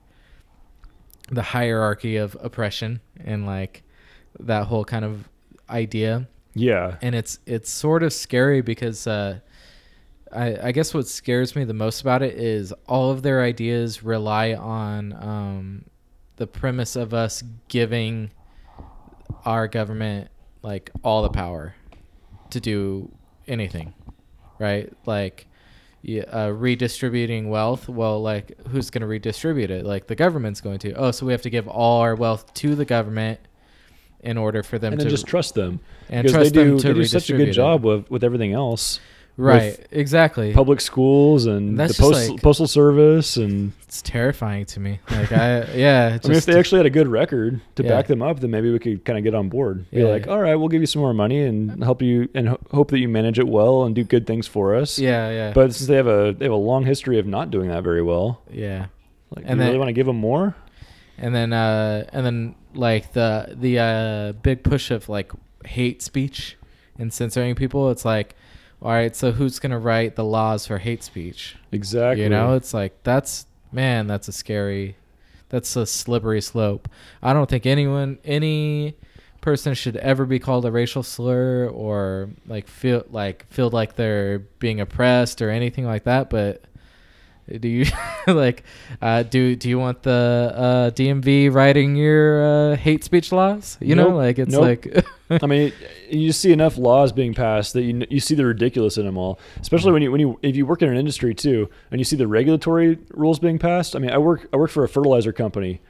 the hierarchy of oppression and like that whole kind of idea Yeah. and it's it's sort of scary because uh I, I guess what scares me the most about it is all of their ideas rely on um, the premise of us giving our government like all the power to do anything, right? Like yeah, uh, redistributing wealth. Well, like who's going to redistribute it? Like the government's going to. Oh, so we have to give all our wealth to the government in order for them and to just trust them and because trust they do them to they do such a good it. job with with everything else. Right, exactly. Public schools and That's the just post, like- postal service and It's terrifying to me. Like I, <laughs> yeah. Just, I mean, if they actually had a good record to Yeah. back them up, then maybe we could kind of get on board. Be Yeah. like, all right, we'll give you some more money and help you, and ho- hope that you manage it well and do good things for us. yeah, yeah, But since they have a they have a long history of not doing that very well, yeah. like, And do you really then- want to give them more? And then, uh, and then like the the uh, big push of like hate speech and censoring people. It's like, all right, so who's gonna write the laws for hate speech? Exactly. You know, it's like that's man, that's a scary, that's a slippery slope. I don't think anyone, any person should ever be called a racial slur or like feel like feel like they're being oppressed or anything like that. But do you <laughs> like uh, do do you want the uh, DMV writing your uh, hate speech laws? You know, like it's Nope. like I mean, <laughs> you see enough laws being passed that you you see the ridiculous in them all. Especially when you when you if you work in an industry too, and you see the regulatory rules being passed. I mean, I work I work for a fertilizer company,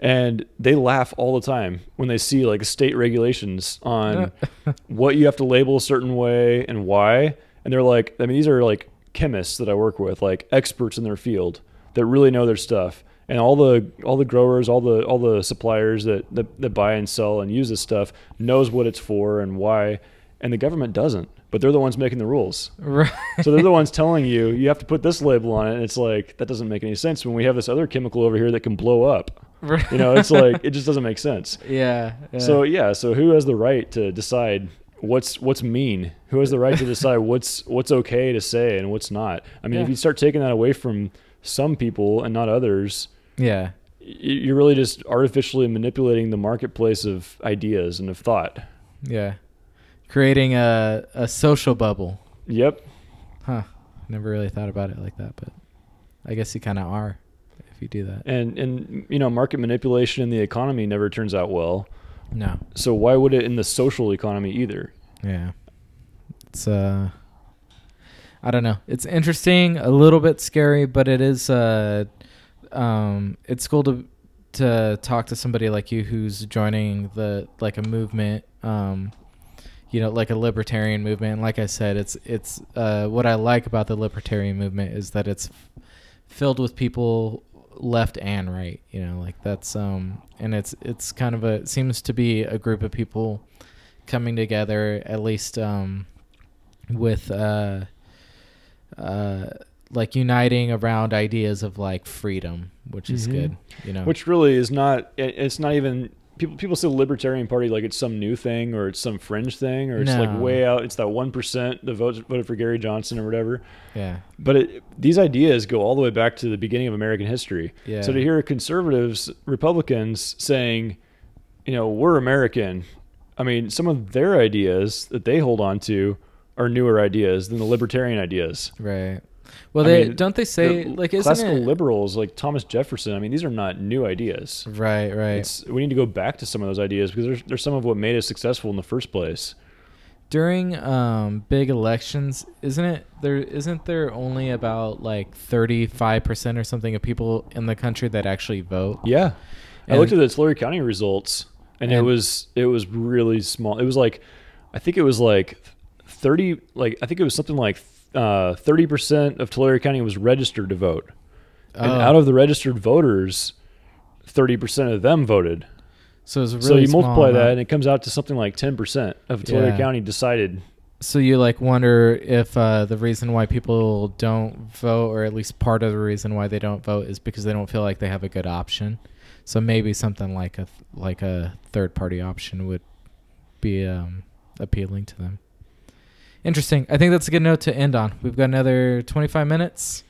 and they laugh all the time when they see like state regulations on <laughs> what you have to label a certain way and why. And they're like, I mean, these are like chemists that I work with, like experts in their field that really know their stuff. And all the all the growers, all the all the suppliers that, that that buy and sell and use this stuff knows what it's for and why, and the government doesn't. But they're the ones making the rules. right. So they're the <laughs> ones telling you you have to put this label on it, and it's like that doesn't make any sense when we have this other chemical over here that can blow up. Right. You know, it's <laughs> like it just doesn't make sense. yeah, yeah. So yeah, so who has the right to decide what's what's mean? Who has the right to decide <laughs> what's what's okay to say and what's not? I mean, if you start taking that away from some people and not others, yeah. you're really just artificially manipulating the marketplace of ideas and of thought. Yeah. Creating a, a social bubble. Yep. Huh. Never really thought about it like that, but I guess you kind of are if you do that. And and you know, market manipulation in the economy never turns out well. No. So why would it in the social economy either? Yeah. It's uh I don't know. It's interesting, a little bit scary, but it is uh um it's cool to to talk to somebody like you who's joining the like a movement um you know like a libertarian movement. Like i said it's it's uh what i like about the libertarian movement is that it's filled with people left and right you know like that's um and it's it's kind of a it seems to be a group of people coming together at least um with uh uh like uniting around ideas of like freedom which is Mhm. good you know Which really is not. It's not even. People people say the Libertarian Party like it's some new thing or it's some fringe thing or it's like way out. It's that one percent that voted voted for Gary Johnson or whatever. yeah But it, these ideas go all the way back to the beginning of American history. Yeah. So to hear conservatives, Republicans saying, you know, we're American. I mean, some of their ideas that they hold on to are newer ideas than the libertarian ideas. right well I they mean, don't they say The like isn't classical it liberals like Thomas Jefferson. I mean, these are not new ideas. right right It's we need to go back to some of those ideas because they're, they're some of what made us successful in the first place. during um big elections isn't it there isn't there only about like 35% or something of people in the country that actually vote Yeah, I looked at the Tulare County results, and, it was it was really small. It was like, I think it was like thirty. Like I think it was something like uh, thirty percent of Tulare County was registered to vote, and Oh. out of the registered voters, thirty percent of them voted. so it's really so you small multiply that, amount. and it comes out to something like ten percent of Tulare Yeah. County decided. so you like wonder if uh, the reason why people don't vote or at least part of the reason why they don't vote is because they don't feel like they have a good option so maybe something like a like a third party option would be um, appealing to them interesting. I think that's a good note to end on. We've got another 25 minutes.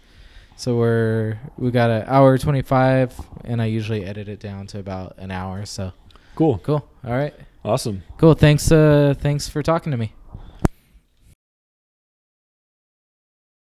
So we're we got an hour 25 and i usually edit it down to about an hour so. Cool, cool. All right. Awesome. cool. Thanks uh thanks for talking to me